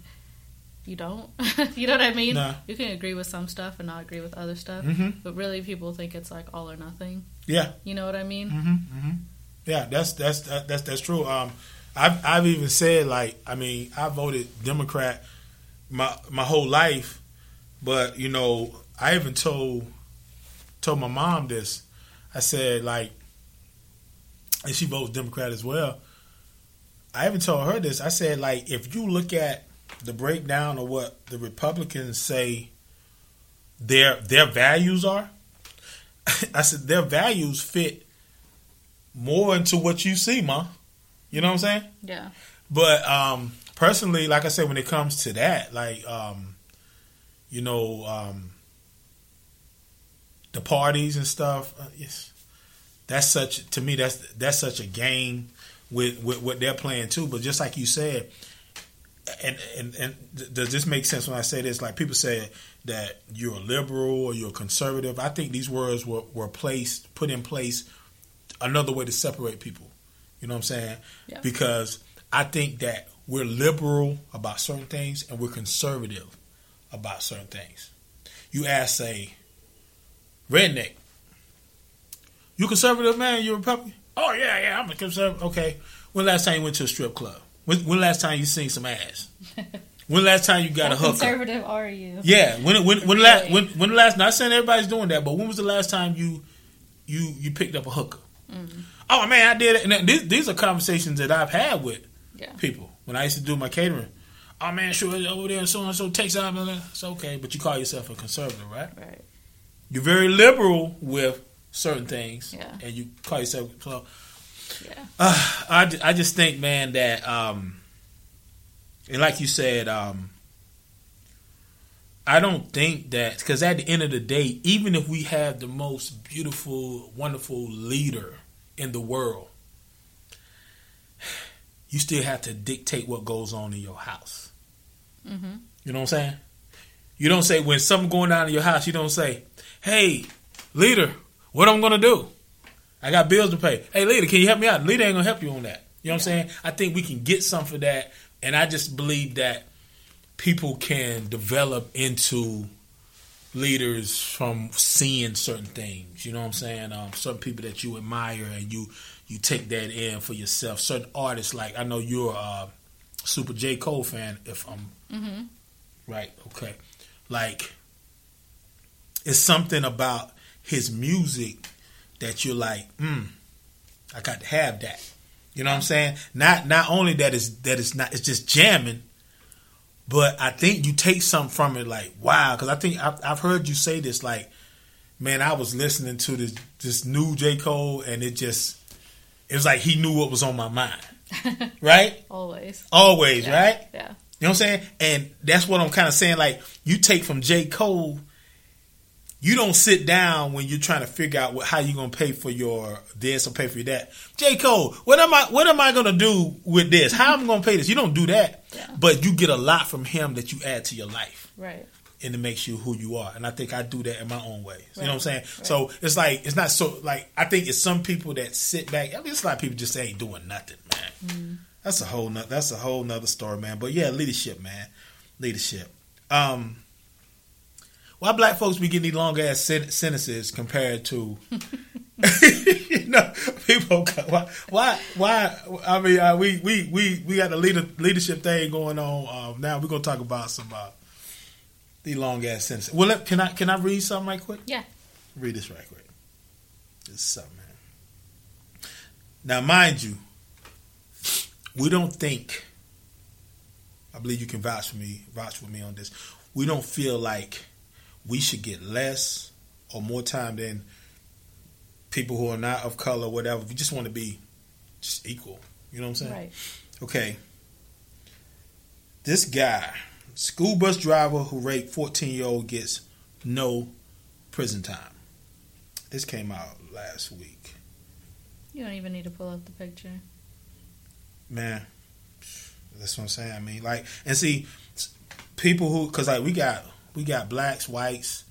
Speaker 3: you don't (laughs) you know what i mean you can agree with some stuff and not agree with other stuff
Speaker 1: Mhm.
Speaker 3: but really people think it's like all or nothing
Speaker 1: yeah
Speaker 3: you know what i mean
Speaker 1: hmm hmm Yeah, that's that's that's that's true. Um, I've I've even said like I mean I voted Democrat my my whole life, but you know I even told told my mom this. I said like, and she votes Democrat as well. I even told her this. I said like if you look at the breakdown of what the Republicans say their their values are, (laughs) I said their values fit more into what you see, ma. You know what I'm saying?
Speaker 3: Yeah.
Speaker 1: But um, personally, like I said, when it comes to that, like um, you know, um, the parties and stuff, uh, yes, that's such to me. That's that's such a game with, with what they're playing too. But just like you said, and and and does this make sense when I say this? Like people say that you're a liberal or you're a conservative. I think these words were were placed, put in place, another way to separate people. You know what I'm saying?
Speaker 3: Yeah.
Speaker 1: Because I think that we're liberal about certain things and we're conservative about certain things. You ask a redneck, you conservative man, you Republican? Oh yeah, yeah, I'm a conservative. Okay. When last time you went to a strip club? When, when last time you seen some ass? (laughs) When last time you got
Speaker 3: How
Speaker 1: a hooker?
Speaker 3: conservative are you?
Speaker 1: Yeah. When when when
Speaker 3: Really?
Speaker 1: last when when the last? Not saying everybody's doing that, but when was the last time you you you picked up a hooker?
Speaker 3: Mm-hmm.
Speaker 1: Oh man, I did it. And these, these are conversations that I've had with
Speaker 3: Yeah.
Speaker 1: people when I used to do my catering. Oh man, sure over there, so and so takes out. It's okay, but you call yourself a conservative, right?
Speaker 3: Right.
Speaker 1: You're very liberal with certain things,
Speaker 3: Yeah.
Speaker 1: and you call yourself. So
Speaker 3: Yeah.
Speaker 1: uh, I, I just think, man, that um, and like you said, um, I don't think that because at the end of the day, even if we have the most beautiful, wonderful leader in the world, you still have to dictate what goes on in your house.
Speaker 3: Mm-hmm.
Speaker 1: You know what I'm saying? You don't say when something going on in your house. You don't say, "Hey, leader, what I'm gonna do? I got bills to pay. Hey, leader, can you help me out?" Leader ain't gonna help you on that. You know what I'm saying? I think we can get some for that, and I just believe that people can develop into leaders from seeing certain things. You know what I'm saying? Um, certain people that you admire, and you you take that in for yourself. Certain artists, like I know you're a super J Cole fan. If I'm
Speaker 3: Mm-hmm.
Speaker 1: Right. Okay. Like it's something about his music that you're like, mm, I got to have that. You know what I'm saying? Not not only that is that it's not it's just jamming, but I think you take something from it like wow. Because I think I've, I've heard you say this like, man, I was listening to this this new J Cole and it just it was like he knew what was on my mind. (laughs) right?
Speaker 3: Always.
Speaker 1: Always,
Speaker 3: Yeah.
Speaker 1: right?
Speaker 3: Yeah.
Speaker 1: You know what I'm saying? And that's what I'm kind of saying. Like, you take from J. Cole, you don't sit down when you're trying to figure out what, how you're going to pay for your this or pay for your that. J. Cole, what am I, what am I going to do with this? How am I going to pay this? You don't do that.
Speaker 3: Yeah.
Speaker 1: But you get a lot from him that you add to your life
Speaker 3: Right.
Speaker 1: And it makes you who you are. And I think I do that in my own way. You know what I'm saying?
Speaker 3: Right.
Speaker 1: So it's like it's not so like I think it's some people that sit back. I mean, it's a lot of people just ain't doing nothing, man.
Speaker 3: Mm-hmm.
Speaker 1: That's a whole no, that's a whole nother story, man. But yeah, leadership, man, leadership. Um, why black folks be getting these long ass sen- sentences compared to, (laughs) (laughs) you know, people? Why, why, why? I mean, uh, we we we we got the leader leadership thing going on. Um, now we're gonna talk about some uh, these long ass sentence. Well, let, can I can I read something right quick?
Speaker 3: Yeah.
Speaker 1: Read this right quick. This is something, man. Now, mind you, we don't think. I believe you can vouch for me, vouch for me on this. We don't feel like we should get less or more time than people who are not of color, whatever. We just want to be just equal. You know what I'm saying?
Speaker 3: Right.
Speaker 1: Okay. This guy, school bus driver who raped 14 year old, gets no prison time. This came out last week.
Speaker 3: You don't even need to pull up the picture.
Speaker 1: Man, that's what I'm saying. I mean, like, and see, people who, cause like we got we got blacks, whites,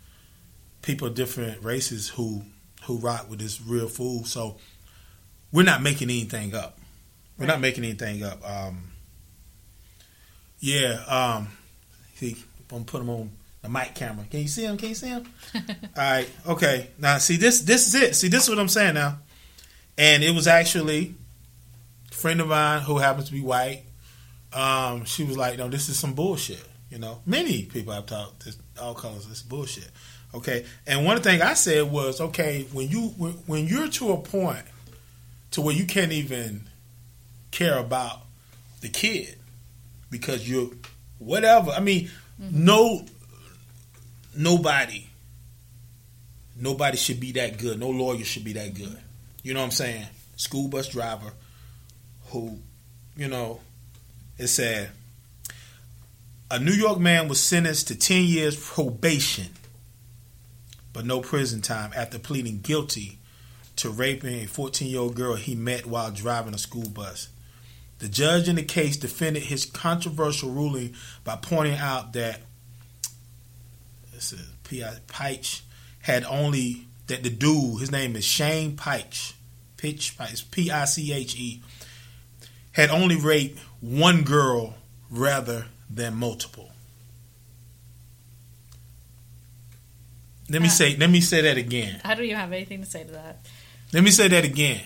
Speaker 1: people of different races who who rock with this real food. So we're not making anything up. We're not making anything up. Um, yeah. Um, see, I'm gonna put him on the mic camera. Can you see him? Can you see him? (laughs) All right. Okay. Now, see this. This is it. See, this is what I'm saying now. And it was actually a friend of mine who happens to be white. Um, she was like, "No, this is some bullshit." You know, many people I've talked, this, all colors, this bullshit. Okay. And one thing I said was, okay, when you when, when you're to a point to where you can't even care about the kid because you're whatever. I mean, mm-hmm. no, nobody, nobody should be that good. No lawyer should be that good. You know what I'm saying? School bus driver who, you know, it said a New York man was sentenced to 10 years probation, but no prison time after pleading guilty to raping a 14 year old girl he met while driving a school bus. The judge in the case defended his controversial ruling by pointing out that this is P.I. Piche had only that the dude, his name is Shane Piche, Pitch P I C H E, had only raped one girl rather than multiple. Let me
Speaker 3: Uh,
Speaker 1: say let me say that again.
Speaker 3: I don't even have anything to say to that.
Speaker 1: Let me say that again.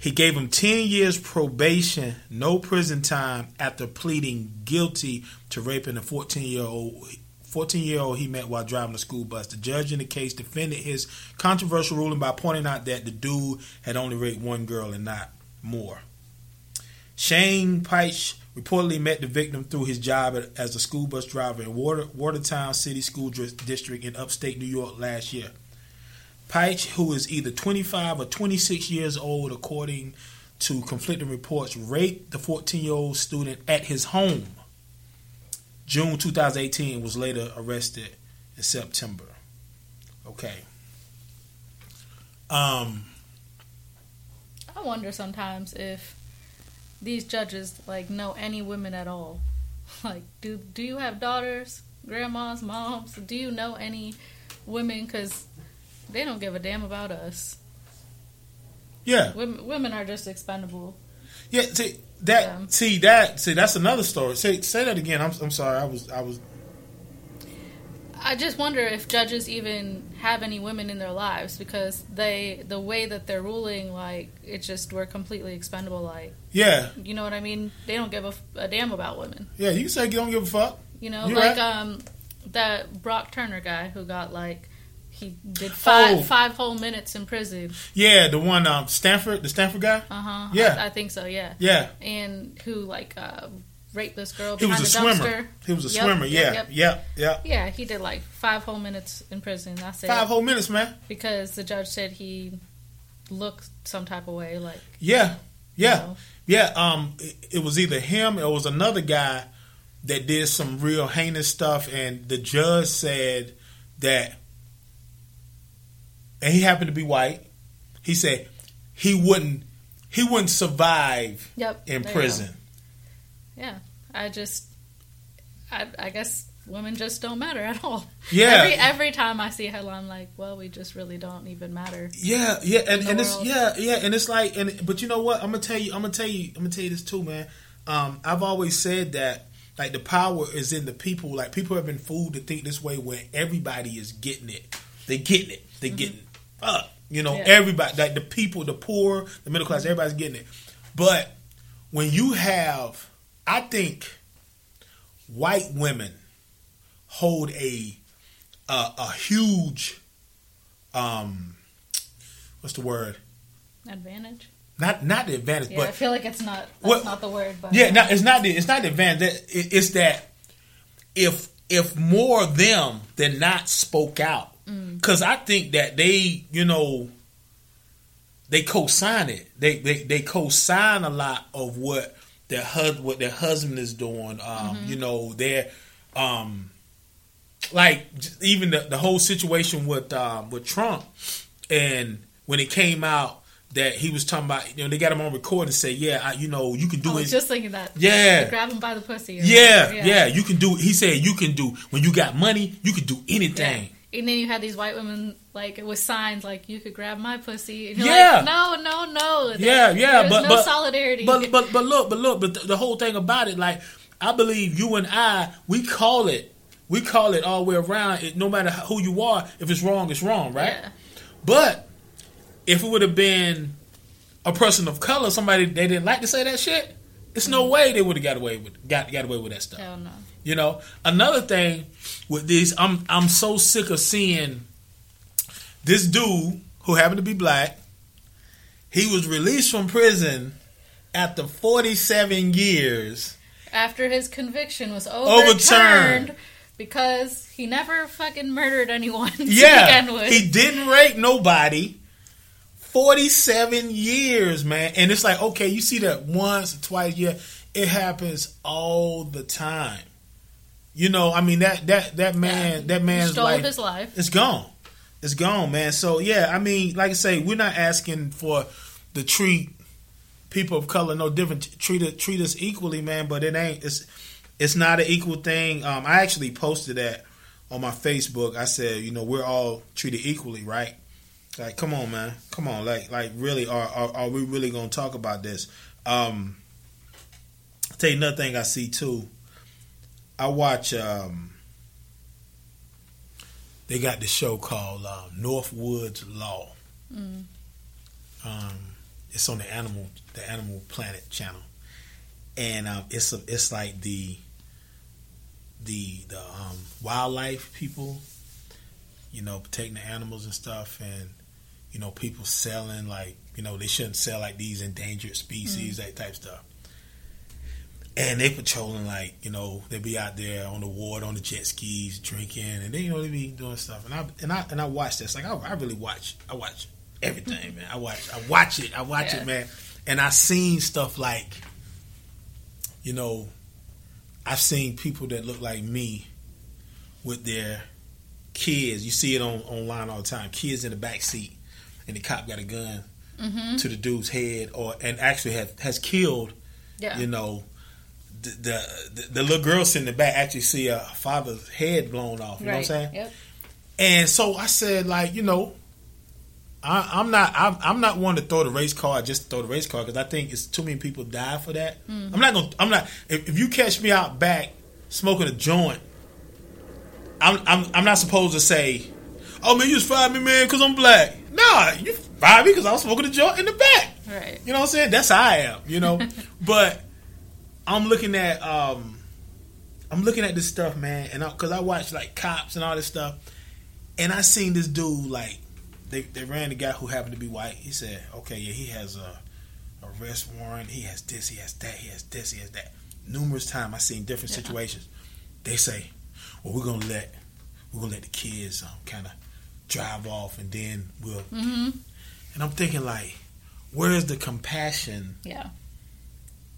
Speaker 1: He gave him 10 years probation, no prison time after pleading guilty to raping a 14 year old 14 year old he met while driving a school bus. The judge in the case defended his controversial ruling by pointing out that the dude had only raped one girl and not more. Shane Piche reportedly met the victim through his job as a school bus driver in Water, Watertown City School District in upstate New York last year. Piche, who is either 25 or 26 years old, according to conflicting reports, raped the 14 year old student at his home. June 2018 was later arrested in September. Okay. Um,
Speaker 3: I wonder sometimes if these judges like know any women at all. (laughs) Like, do do you have daughters, grandmas, moms? Do you know any women? Because they don't give a damn about us.
Speaker 1: yeah,
Speaker 3: Women, women are just expendable.
Speaker 1: yeah. See that.
Speaker 3: Yeah.
Speaker 1: See that. See that's another story. Say say that again. I'm I'm sorry. I was I was.
Speaker 3: I just wonder if judges even have any women in their lives because they the way that they're ruling, like it's just we're completely expendable. Like
Speaker 1: Yeah,
Speaker 3: you know what I mean? They don't give a, a damn about women.
Speaker 1: yeah. You can say you don't give a fuck.
Speaker 3: You know,
Speaker 1: You're
Speaker 3: like
Speaker 1: right.
Speaker 3: um that Brock Turner guy who got like he did five
Speaker 1: Oh.
Speaker 3: five whole minutes in prison.
Speaker 1: Yeah, the one um Stanford, the Stanford guy.
Speaker 3: Uh huh.
Speaker 1: Yeah.
Speaker 3: I, I think so. Yeah.
Speaker 1: Yeah,
Speaker 3: And who like uh, raped this girl
Speaker 1: he was a
Speaker 3: dumpster?
Speaker 1: swimmer. He was a
Speaker 3: Yep,
Speaker 1: swimmer. Yeah,
Speaker 3: yep.
Speaker 1: yep, yep.
Speaker 3: Yeah, he did like five whole minutes in prison. I said
Speaker 1: Five whole minutes, man.
Speaker 3: because the judge said he looked some type of way, like
Speaker 1: Yeah, yeah.
Speaker 3: you know.
Speaker 1: Yeah, um, it, it was either him or it was another guy that did some real heinous stuff, and the judge said that, and he happened to be white. He said he wouldn't he wouldn't survive
Speaker 3: Yep.
Speaker 1: in
Speaker 3: there you go.
Speaker 1: prison.
Speaker 3: Yeah. I just, I, I guess women just don't matter at all.
Speaker 1: Yeah.
Speaker 3: Every every time I see a headline, I'm like, well, we just really don't even matter.
Speaker 1: Yeah, yeah, and, and it's yeah, yeah, and it's like, and but you know what? I'm gonna tell you, I'm gonna tell you, I'm gonna tell you this too, man. Um, I've always said that like the power is in the people. Like people have been fooled to think this way, where everybody is getting it. They're getting it. they're getting up. You know,
Speaker 3: Mm-hmm. Yeah.
Speaker 1: everybody, like the people, the poor, the middle class, everybody's getting it. But when you have, I think white women hold a a, a huge um what's the word
Speaker 3: Advantage.
Speaker 1: not not the advantage
Speaker 3: Yeah, I feel like it's not. That's
Speaker 1: What-
Speaker 3: not the word, but
Speaker 1: yeah no, it's not the it's not the advantage it's that if if more of them than not spoke out. Because i think that they you know they co-sign it they they, they co-sign a lot of what their hus- what their husband is doing um
Speaker 3: Mm-hmm.
Speaker 1: you know they're um like even the, the whole situation with um, with Trump, and when it came out that he was talking about, you know, they got him on record and say, yeah, I, you know, you can do
Speaker 3: I
Speaker 1: it.
Speaker 3: was just thinking that.
Speaker 1: Yeah.
Speaker 3: grab him by the pussy. or
Speaker 1: yeah, yeah, you can do. He said you can do when you got money, you can do
Speaker 3: Yeah. And then you had these white women like with signs like you could grab my pussy.
Speaker 1: Yeah.
Speaker 3: like, no, no, no.
Speaker 1: Yeah, yeah,
Speaker 3: There's
Speaker 1: but
Speaker 3: no
Speaker 1: but
Speaker 3: solidarity.
Speaker 1: But but but look, but look, but the, the whole thing about it, like I believe you and I, we call it, we call it all the way around. It, no matter who you are, if it's wrong, it's wrong, right?
Speaker 3: Yeah.
Speaker 1: But if it would have been a person of color, somebody they didn't like to say that shit, it's no mm-hmm. way they would have got away with got got away with that stuff.
Speaker 3: Hell no.
Speaker 1: You know, another thing with these, I'm I'm so sick of seeing this dude who happened to be black. He was released from prison after 47 years,
Speaker 3: after his conviction was overturned,
Speaker 1: Overturned.
Speaker 3: because he never fucking murdered anyone (laughs) to
Speaker 1: Yeah,
Speaker 3: begin with.
Speaker 1: he didn't rape nobody. Forty-seven years, man, and it's like okay, you see that once or twice, a yeah, it happens all the time. You know, I mean that that that man, that man's
Speaker 3: stole
Speaker 1: life,
Speaker 3: his life.
Speaker 1: it's gone. It's gone, man. So yeah, I mean, like I say, we're not asking for the treat people of color no different. Treat it, treat us equally, man. But it ain't. It's it's not an equal thing. Um, I actually posted that on my Facebook. I said, you know, we're all treated equally, right? Like, come on, man, come on, like, like, really, are are, are we really gonna talk about this? Um, I'll tell you another thing I see too. I watch. Um, they got this show called uh, Northwoods Law.
Speaker 3: Mm.
Speaker 1: Um, it's on the animal the Animal Planet channel, and um, it's a, it's like the the the um, wildlife people, you know, protecting the animals and stuff, and you know, people selling like you know they shouldn't sell like these endangered species, that type stuff. And they patrolling like you know they be out there on the water on the jet skis drinking and they you know they be doing stuff. And I and I and I watch this. Like I, I really watch I watch everything man. I watch I watch it. I watch
Speaker 3: Yeah.
Speaker 1: it man. And I seen stuff like you know I've seen people that look like me with their kids. You see it on online all the time. Kids in the back seat and the cop got a gun
Speaker 3: hmm
Speaker 1: to the dude's head or and actually has has killed
Speaker 3: Yeah.
Speaker 1: you know, the, the the little girl sitting in the back actually see a father's head blown off. You know what I'm saying?
Speaker 3: Yep.
Speaker 1: And so I said, like, you know, I, I'm not I'm, I'm not one to throw the race car just throw the race car because I think it's too many people die for that. Mm-hmm. I'm not gonna I'm not if, if you catch me out back smoking a joint, I'm I'm I'm not supposed to say, oh man, you just fired me, man, because I'm black. Nah, you fired me because I was smoking a joint in the back.
Speaker 3: Right.
Speaker 1: You know what I'm saying? That's how I am, you know. (laughs) but I'm looking at um I'm looking at this stuff, man, and because I, watch like cops and all this stuff, and I seen this dude like they they ran the guy who happened to be white. He said, okay, yeah, he has a arrest warrant, he has this, he has that, he has this, he has that. Numerous times I seen different
Speaker 3: Yeah.
Speaker 1: situations. They say, well, we're gonna let we're gonna let the kids um, kind of drive off, and then we'll.
Speaker 3: hmm
Speaker 1: And I'm thinking like, where's the compassion?
Speaker 3: Yeah.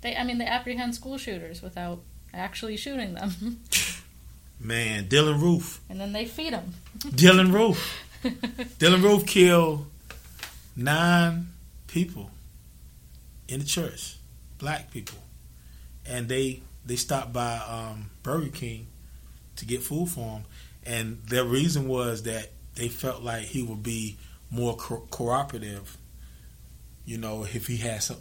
Speaker 3: They, I mean, they apprehend school shooters without actually shooting them, (laughs)
Speaker 1: Man, Dylann Roof.
Speaker 3: and then they feed them.
Speaker 1: Dylann Roof. (laughs) Dylann Roof killed nine people in the church, black people, and they they stopped by um, Burger King to get food for him, and their reason was that they felt like he would be more co- cooperative, you know, if he had some.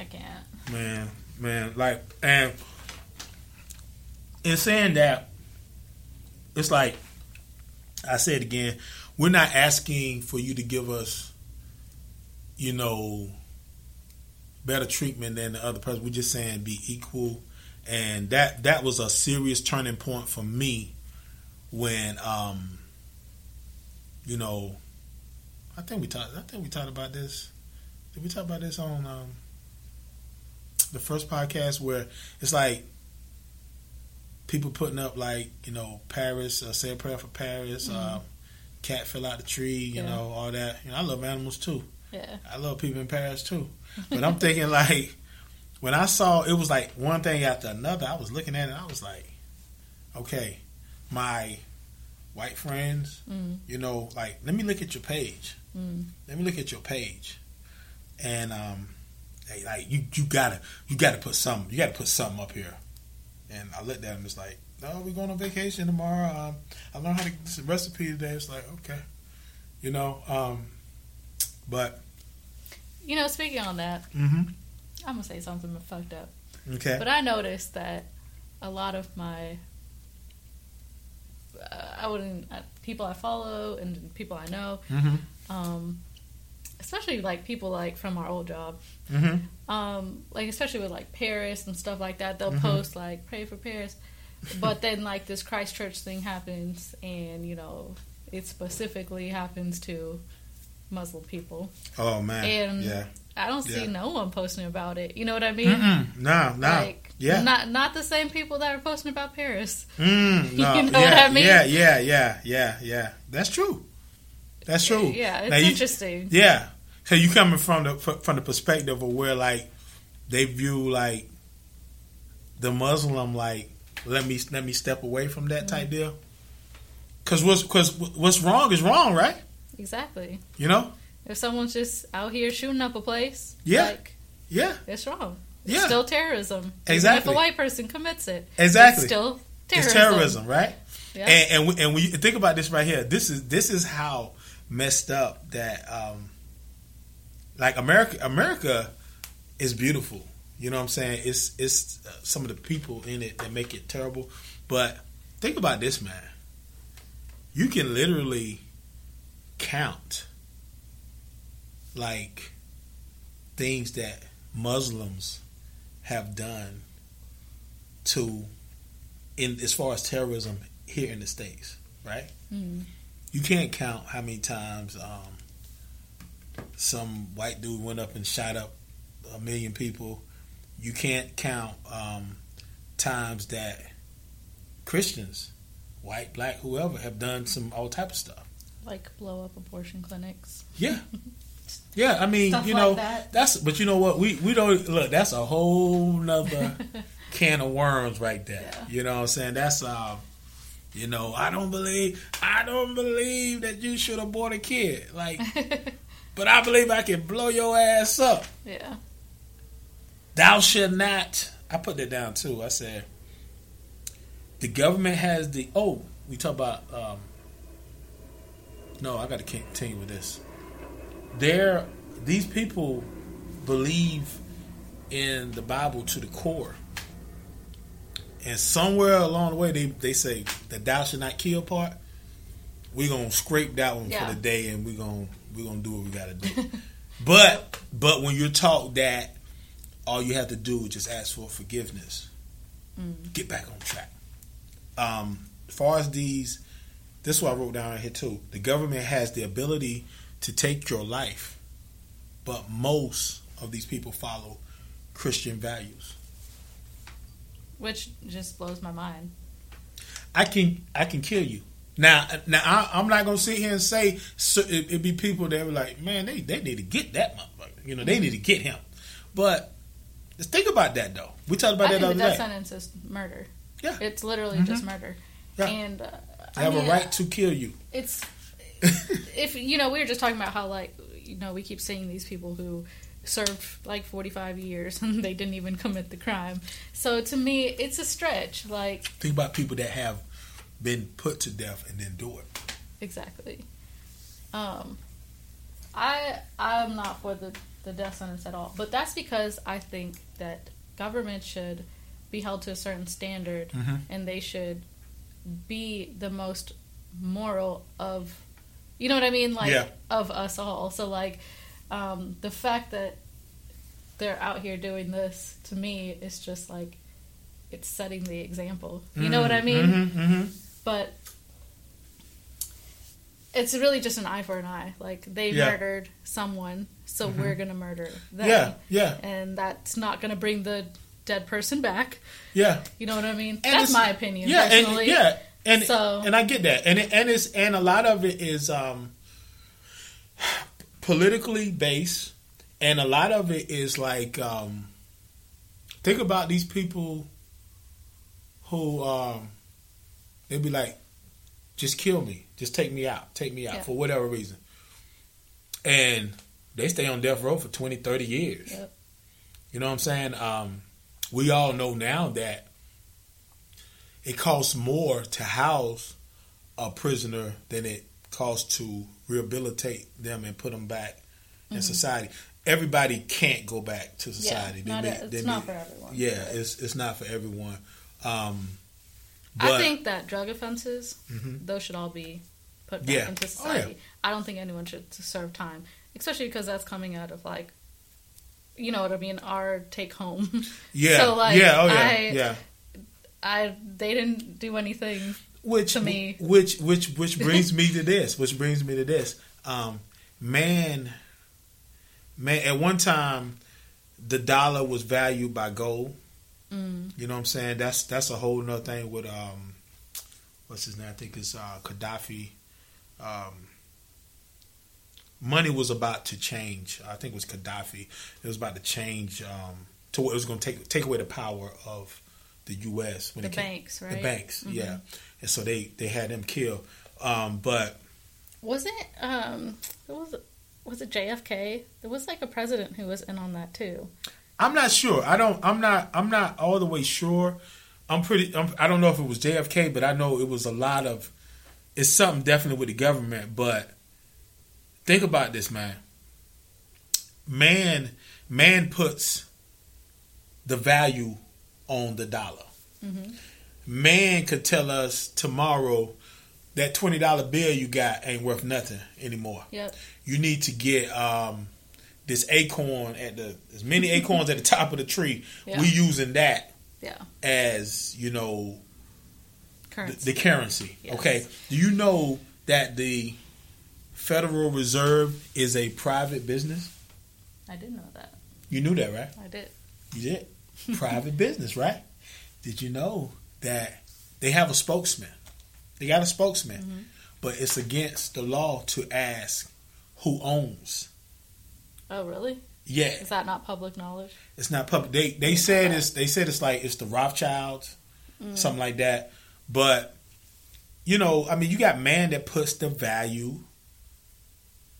Speaker 3: I can't.
Speaker 1: Man, man, like, and in saying that, it's like I said again, we're not asking for you to give us, you know, better treatment than the other person. We're just saying be equal, and that that was a serious turning point for me when, um, you know, I think we talked. I think we talked about this. Did we talk about this on? Um, the first podcast where it's like people putting up like you know Paris, uh, say a prayer for Paris, uh, cat fell out the tree, you
Speaker 3: Yeah.
Speaker 1: know all that. You know, I love animals too.
Speaker 3: Yeah.
Speaker 1: I love people in Paris too. (laughs) But I'm thinking like when I saw it was like one thing after another. I was looking at it. I was like, okay, my white friends,
Speaker 3: Mm.
Speaker 1: you know, like let me look at your page.
Speaker 3: Mm.
Speaker 1: Let me look at your page, and um, hey, like you, you gotta, you gotta put some, you gotta put something up here. And I looked at him, it's like, no, we're going on vacation tomorrow. Um, I learned how to this recipe today. It's like, okay, you know, um, but
Speaker 3: You know, speaking on that,
Speaker 1: hmm
Speaker 3: I'm gonna say something fucked up.
Speaker 1: okay,
Speaker 3: But I noticed that a lot of my, uh, I wouldn't uh, people I follow and people I know,
Speaker 1: hmm
Speaker 3: um, especially like people like from our old job,
Speaker 1: hmm
Speaker 3: um, like especially with like Paris and stuff like that. They'll
Speaker 1: Mhm.
Speaker 3: post like pray for Paris, but then like this Christchurch thing happens, and you know it specifically happens to Muslim people.
Speaker 1: oh man,
Speaker 3: And-
Speaker 1: yeah,
Speaker 3: I don't see
Speaker 1: Yeah.
Speaker 3: no one posting about it. You know what I mean?
Speaker 1: Mm-mm. No, no.
Speaker 3: Like,
Speaker 1: yeah.
Speaker 3: not not the same people that are posting about Paris.
Speaker 1: Mm, (laughs) no.
Speaker 3: You know
Speaker 1: yeah,
Speaker 3: what I mean?
Speaker 1: Yeah, yeah, yeah, yeah, yeah. That's true. That's true.
Speaker 3: Yeah, it's
Speaker 1: Now, you-
Speaker 3: interesting.
Speaker 1: Yeah. So you coming from the from the perspective of where like they view like the Muslim like let me let me step away from that type
Speaker 3: Mm-hmm.
Speaker 1: deal. Cause what's cause what's wrong is wrong, right?
Speaker 3: Exactly.
Speaker 1: You know?
Speaker 3: If someone's just out here shooting up a place,
Speaker 1: Yeah.
Speaker 3: like
Speaker 1: Yeah.
Speaker 3: it's wrong. It's
Speaker 1: Yeah.
Speaker 3: still terrorism. Even
Speaker 1: Exactly.
Speaker 3: if a white person commits it,
Speaker 1: Exactly.
Speaker 3: it's still terrorism.
Speaker 1: It's terrorism, right?
Speaker 3: Yeah.
Speaker 1: And and, we, and we think about this right here. This is this is how messed up that um like America America is beautiful. You know what I'm saying? It's it's uh, some of the people in it that make it terrible. But think about this, man. You can literally count like things that Muslims have done to in as far as terrorism here in the states, right?
Speaker 3: Mhm.
Speaker 1: You can't count how many times um, some white dude went up and shot up a million people. You can't count um, times that Christians, white, black, whoever, have done some all type of stuff.
Speaker 3: like blow up abortion clinics.
Speaker 1: Yeah, (laughs) yeah. I mean,
Speaker 3: Stuff
Speaker 1: you
Speaker 3: like
Speaker 1: know,
Speaker 3: that.
Speaker 1: that's. But you know what? We we don't look. That's a whole nother (laughs) can of worms right there.
Speaker 3: Yeah.
Speaker 1: You know what I'm saying? That's uh, you know, I don't believe I don't believe that you should abort a kid. Like, (laughs) but I believe I can blow your ass up.
Speaker 3: yeah.
Speaker 1: Thou should not. I put that down too. I said the government has the. Oh, we talk about. Um, no, I got to continue with this. There, these people believe in the Bible to the core, and somewhere along the way, they they say the "thou should not kill" part. We're gonna scrape that one
Speaker 3: Yeah.
Speaker 1: for the day, and we're gonna we're gonna do what we gotta do. (laughs) but but when you're taught that all you have to do is just ask for forgiveness. Get back on track. Um, as far as these, this is what I wrote down right here too. The government has the ability to take your life, but most of these people follow Christian values.
Speaker 3: Which just blows my mind.
Speaker 1: I can I can kill you. Now, now I, I'm not gonna sit here and say so it, it be people that were like, man, they, they need to get that motherfucker. You know, they need to get him. But let's think about that though. We talked about
Speaker 3: I
Speaker 1: that
Speaker 3: think the
Speaker 1: other
Speaker 3: death
Speaker 1: day.
Speaker 3: sentence is murder.
Speaker 1: Yeah.
Speaker 3: It's literally just murder.
Speaker 1: Yeah.
Speaker 3: And uh, I
Speaker 1: have
Speaker 3: mean,
Speaker 1: a right to kill you.
Speaker 3: It's (laughs) if you know we were just talking about how like you know we keep seeing these people who served like 45 years (laughs) and they didn't even commit the crime. So to me, it's a stretch. Like
Speaker 1: Think about people that have been put to death and then do it.
Speaker 3: exactly. Um, I I'm not for the the death sentence at all, but that's because I think that government should be held to a certain standard,
Speaker 1: Mhm.
Speaker 3: and they should be the most moral of, you know what I mean, like
Speaker 1: Yeah.
Speaker 3: of us all. So like, um, the fact that they're out here doing this to me is just like it's setting the example. You know what I mean?
Speaker 1: Mm-hmm, mm-hmm.
Speaker 3: but it's really just an eye for an eye. Like they
Speaker 1: Yeah.
Speaker 3: murdered someone, so we're gonna murder them.
Speaker 1: Yeah, yeah,
Speaker 3: and that's not gonna bring the dead person back.
Speaker 1: yeah.
Speaker 3: You know what I mean?
Speaker 1: And
Speaker 3: that's my opinion.
Speaker 1: Yeah, and yeah, and
Speaker 3: So-
Speaker 1: and I get that, and it, and it's and a lot of it is um politically based, and a lot of it is like um think about these people who um they'd be like, just kill me, just take me out, take me out
Speaker 3: Yeah.
Speaker 1: for whatever reason, and they stay on death row for 20, 30 years.
Speaker 3: Yep.
Speaker 1: You know what I'm saying? Um, we all know now that it costs more to house a prisoner than it costs to rehabilitate them and put them back in society. Everybody can't go back to society.
Speaker 3: Mm-hmm. Yeah, not
Speaker 1: may-
Speaker 3: it's not
Speaker 1: may-
Speaker 3: for everyone.
Speaker 1: Yeah, it's it's not for everyone. Um,
Speaker 3: I think that drug offenses,
Speaker 1: Mhm.
Speaker 3: those should all be put back
Speaker 1: Yeah.
Speaker 3: into
Speaker 1: Oh,
Speaker 3: society. I don't think anyone should serve time, especially because that's coming out of like, you know what I mean, our take home.
Speaker 1: yeah, (laughs)
Speaker 3: So, like,
Speaker 1: yeah, oh yeah,
Speaker 3: I-
Speaker 1: yeah.
Speaker 3: I they didn't do anything.
Speaker 1: Which
Speaker 3: to me.
Speaker 1: which which which (laughs) brings me to this which brings me to this um man man, at one time, the dollar was valued by gold.
Speaker 3: Mm.
Speaker 1: You know what I'm saying? That's that's a whole nother thing with um, what's his name? I think it's uh, Gaddafi. Um, money was about to change. I think it was Gaddafi. It was about to change um, to what it was going to take take away the power of the U.S. when
Speaker 3: The
Speaker 1: it came,
Speaker 3: banks, right?
Speaker 1: the banks,
Speaker 3: Mhm.
Speaker 1: yeah. And so they they had them killed. Um, but
Speaker 3: Was it um it was was it JFK? There was like a president who was in on that too.
Speaker 1: I'm not sure. I don't. I'm not. I'm not all the way sure. I'm pretty. I'm, I don't know if it was JFK, but I know it was a lot of. It's something definitely with the government, but think about this, man. Man, man puts the value on the dollar. Man could tell us tomorrow that twenty dollar bill you got ain't worth nothing anymore
Speaker 3: Yep.
Speaker 1: you need to get um, this acorn at the as many (laughs) acorns at the top of the tree.
Speaker 3: Yeah.
Speaker 1: We using that
Speaker 3: Yeah.
Speaker 1: as you know the,
Speaker 3: Currency.
Speaker 1: the currency.
Speaker 3: Yes.
Speaker 1: Okay, do you know that the Federal Reserve is a private business?
Speaker 3: I did know that.
Speaker 1: You knew that, right?
Speaker 3: I did.
Speaker 1: You did. (laughs) Private business, right? Did you know that they have a spokesman? They got a spokesman, but it's against the law to ask who owns.
Speaker 3: Oh really?
Speaker 1: Yeah,
Speaker 3: Is that not public knowledge?
Speaker 1: It's not public. They they said it's they said it's like it's the Rothschilds, something like that. But you know, I mean, you got man that puts the value,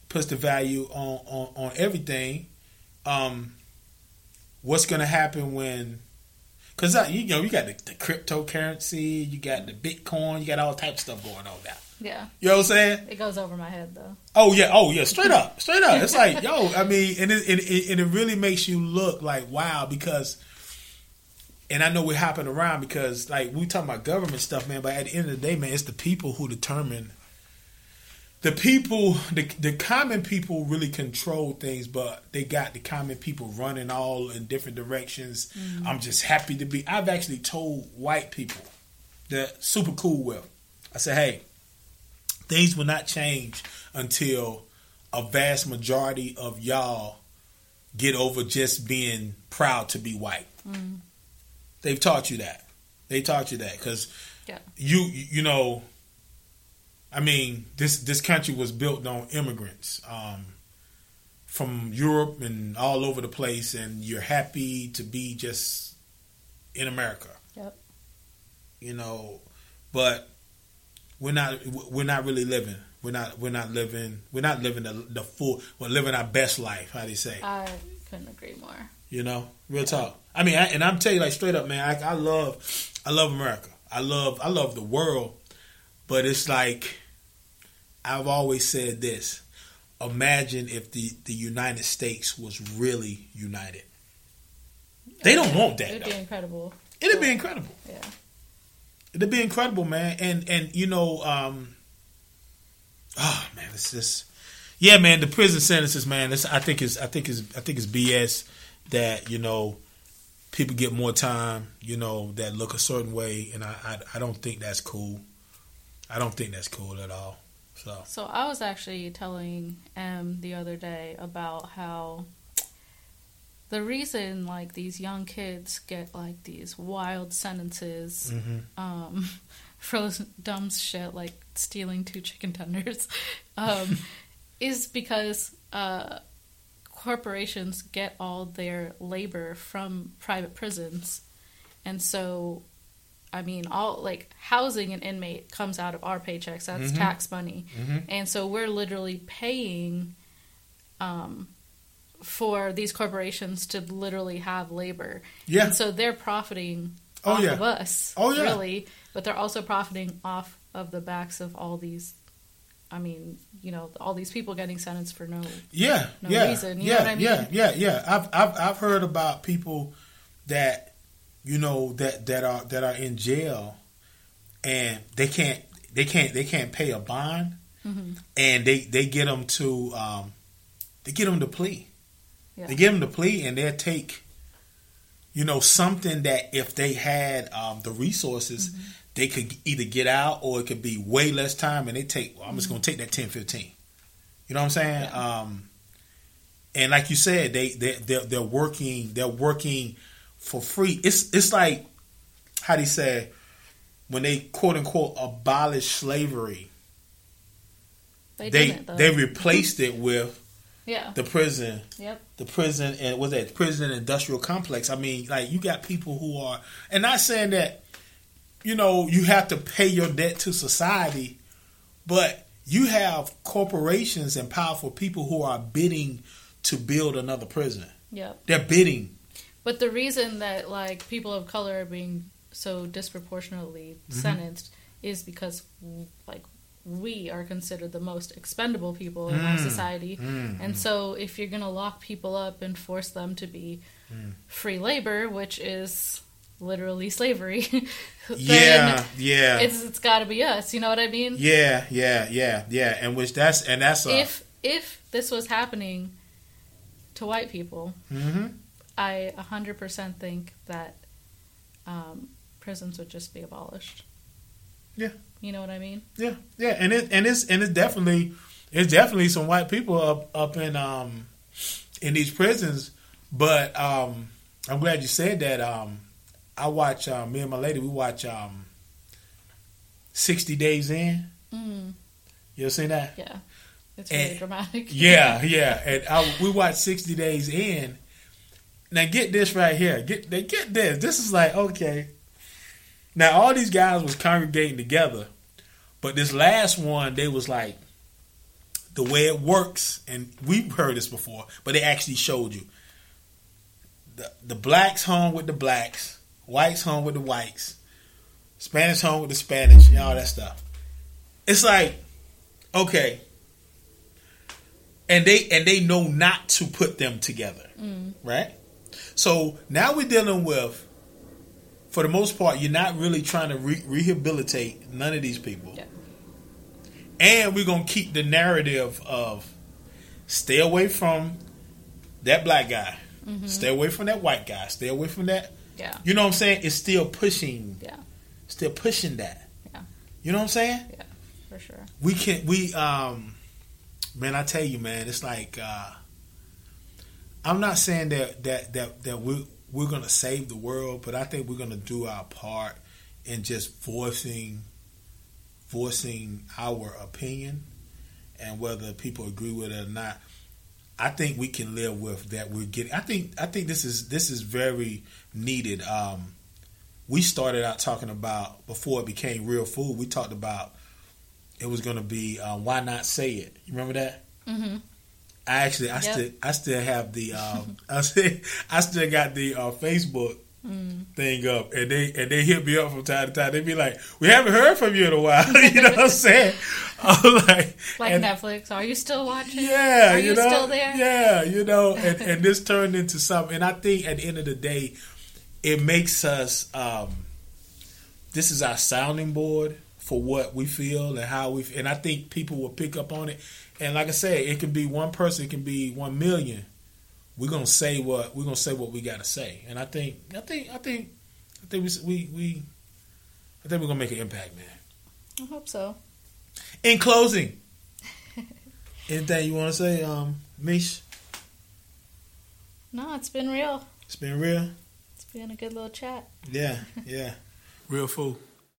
Speaker 1: puts the value on on, on everything. Um, what's going to happen when? Because uh, you know, you got the, the cryptocurrency, you got the Bitcoin, you got all types of stuff going on now.
Speaker 3: Yeah.
Speaker 1: You know what I'm saying?
Speaker 3: It goes over my head though.
Speaker 1: Oh yeah, oh yeah, straight up, straight up. It's like (laughs) yo, I mean, and it, and it, and it really makes you look like wow because, and I know we're hopping around because like we talking about government stuff, man. But at the end of the day, man, it's the people who determine. The people, the the common people, really control things, but they got the common people running all in different directions. Mm-hmm. I'm just happy to be. I've actually told white people that super cool with. I said, hey, things will not change until a vast majority of y'all get over just being proud to be white. Mm-hmm. They've taught you that. They taught you that because
Speaker 3: Yeah.
Speaker 1: you you know, I mean this this country was built on immigrants um, from Europe and all over the place, and you're happy to be just in America
Speaker 3: Yep.
Speaker 1: you know, but we're not we're not really living. We're not we're not living we're not living the, the full we're living our best life. How do you say?
Speaker 3: I couldn't agree more.
Speaker 1: You know, real talk. I mean, I, and I'm telling you like straight up, man. I, I love I love America. I love I love the world, but it's like I've always said this. Imagine if the the United States was really united. They don't want that.
Speaker 3: It'd
Speaker 1: though.
Speaker 3: be incredible.
Speaker 1: It'd be incredible.
Speaker 3: Yeah.
Speaker 1: It'd be incredible, man. And and you know, um, oh man, it's just yeah, man. The prison sentences, man. This I think is I think is I think is BS that you know people get more time, you know, that look a certain way, and I I, I don't think that's cool. I don't think that's cool at all. So.
Speaker 3: So I was actually telling Em the other day about how the reason like these young kids get like these wild sentences um, (laughs) for dumb shit like stealing two chicken tenders (laughs) um, (laughs) is because uh, corporations get all their labor from private prisons, and so I mean, all like housing an inmate comes out of our paychecks. That's tax money, and so we're literally paying um, for these corporations to literally have labor.
Speaker 1: Yeah.
Speaker 3: and so they're profiting
Speaker 1: Oh,
Speaker 3: off
Speaker 1: yeah.
Speaker 3: of us.
Speaker 1: Oh, yeah.
Speaker 3: really, but they're also profiting off of the backs of all these. I mean, you know, all these people getting sentenced for no.
Speaker 1: yeah,
Speaker 3: No
Speaker 1: yeah,
Speaker 3: reason, you
Speaker 1: yeah,
Speaker 3: I mean?
Speaker 1: yeah, yeah, yeah. I've I've I've heard about people that you know that that are that are in jail and they can't they can't they can't pay a bond
Speaker 3: Mm-hmm.
Speaker 1: and they they get them to um they get them to plea
Speaker 3: Yeah.
Speaker 1: they get them to plea and they'll take you know something that if they had um, the resources
Speaker 3: Mm-hmm.
Speaker 1: they could either get out or it could be way less time and they take well, i'm just
Speaker 3: Mm-hmm.
Speaker 1: going to take that 10 15 you know what i'm saying um and like you said, they they they're, they're working they're working for free. It's it's like how do you say when they quote unquote abolished slavery,
Speaker 3: They,
Speaker 1: they they replaced it with (laughs)
Speaker 3: yeah.
Speaker 1: the prison
Speaker 3: Yep.
Speaker 1: the prison and was that prison industrial complex. I mean, like you got people who are, and not saying that you know you have to pay your debt to society, but you have corporations and powerful people who are bidding to build another prison.
Speaker 3: Yep.
Speaker 1: They're bidding.
Speaker 3: But the reason that like people of color are being so disproportionately
Speaker 1: Mm-hmm.
Speaker 3: sentenced is because like we are considered the most expendable people in our
Speaker 1: Mm.
Speaker 3: society.
Speaker 1: Mm.
Speaker 3: And so if you're going to lock people up and force them to be
Speaker 1: Mm.
Speaker 3: free labor, which is literally slavery, (laughs)
Speaker 1: Yeah, yeah,
Speaker 3: it's it's got to be us, you know what I mean?
Speaker 1: yeah, yeah, yeah, yeah. And which that's and that's a,
Speaker 3: If if this was happening to white people,
Speaker 1: hmm
Speaker 3: I 100% think that um, prisons would just be abolished.
Speaker 1: Yeah.
Speaker 3: You know what I mean?
Speaker 1: Yeah, yeah, and it and it's and it's definitely it's definitely some white people up up in um in these prisons. But um I'm glad you said that. Um I watch uh, me and my lady we watch um sixty days in.
Speaker 3: Mm,
Speaker 1: You ever seen that?
Speaker 3: yeah. It's really
Speaker 1: Eh,
Speaker 3: dramatic.
Speaker 1: Yeah, (laughs) yeah. And I, we watched sixty days in. Now get this right here. Get they get this. This is like okay. Now all these guys was congregating together, but this last one they was like the way it works, and we've heard this before, but they actually showed you. The the blacks hung with the blacks, whites hung with the whites, Spanish hung with the Spanish, and all that stuff. It's like, okay, and they and they know not to put them together,
Speaker 3: Mm.
Speaker 1: right? So now we're dealing with, for the most part, you're not really trying to re- rehabilitate none of these people,
Speaker 3: Yeah.
Speaker 1: and we're gonna keep the narrative of stay away from that black guy,
Speaker 3: Mm-hmm.
Speaker 1: stay away from that white guy, stay away from that.
Speaker 3: Yeah.
Speaker 1: You know what I'm saying? It's still pushing,
Speaker 3: Yeah.
Speaker 1: still pushing that.
Speaker 3: Yeah.
Speaker 1: You know what I'm saying?
Speaker 3: Yeah, For sure.
Speaker 1: we can we um man i tell you man it's like uh i'm not saying that that that that we we're gonna save the world but i think we're gonna do our part in just voicing voicing our opinion and whether people agree with it or not. I think we can live with that we're getting i think i think this is this is very needed. Um we started out talking about before it became real food we talked about it was going to be uh, why not say it? You remember that?
Speaker 3: Mm-hmm.
Speaker 1: I actually, I
Speaker 3: Yep.
Speaker 1: still, I still have the, um, (laughs) I still, I still got the uh, Facebook
Speaker 3: Mm.
Speaker 1: thing up, and they and they hit me up from time to time. They be like, "We haven't heard from you in a while." (laughs) you know what I'm saying? (laughs) I'm like,
Speaker 3: Like
Speaker 1: and-
Speaker 3: Netflix. Are you still watching?
Speaker 1: yeah,
Speaker 3: Are
Speaker 1: you,
Speaker 3: you
Speaker 1: know,
Speaker 3: still there?
Speaker 1: Yeah, you know, and, and this turned into something. And I think at the end of the day, it makes us. Um, this is our sounding board for what we feel and how we. And I think people will pick up on it. And like I said, it can be one person, it can be one million. We're gonna say what we're gonna say what we gotta say. And I think, I think, I think, I think we we, we I think we're gonna make an impact, man.
Speaker 3: I hope so.
Speaker 1: In closing, (laughs) anything you want to say, um, Mish?
Speaker 3: No, it's been real.
Speaker 1: It's been real.
Speaker 3: It's been a good little chat.
Speaker 1: Yeah, yeah. (laughs) Real food.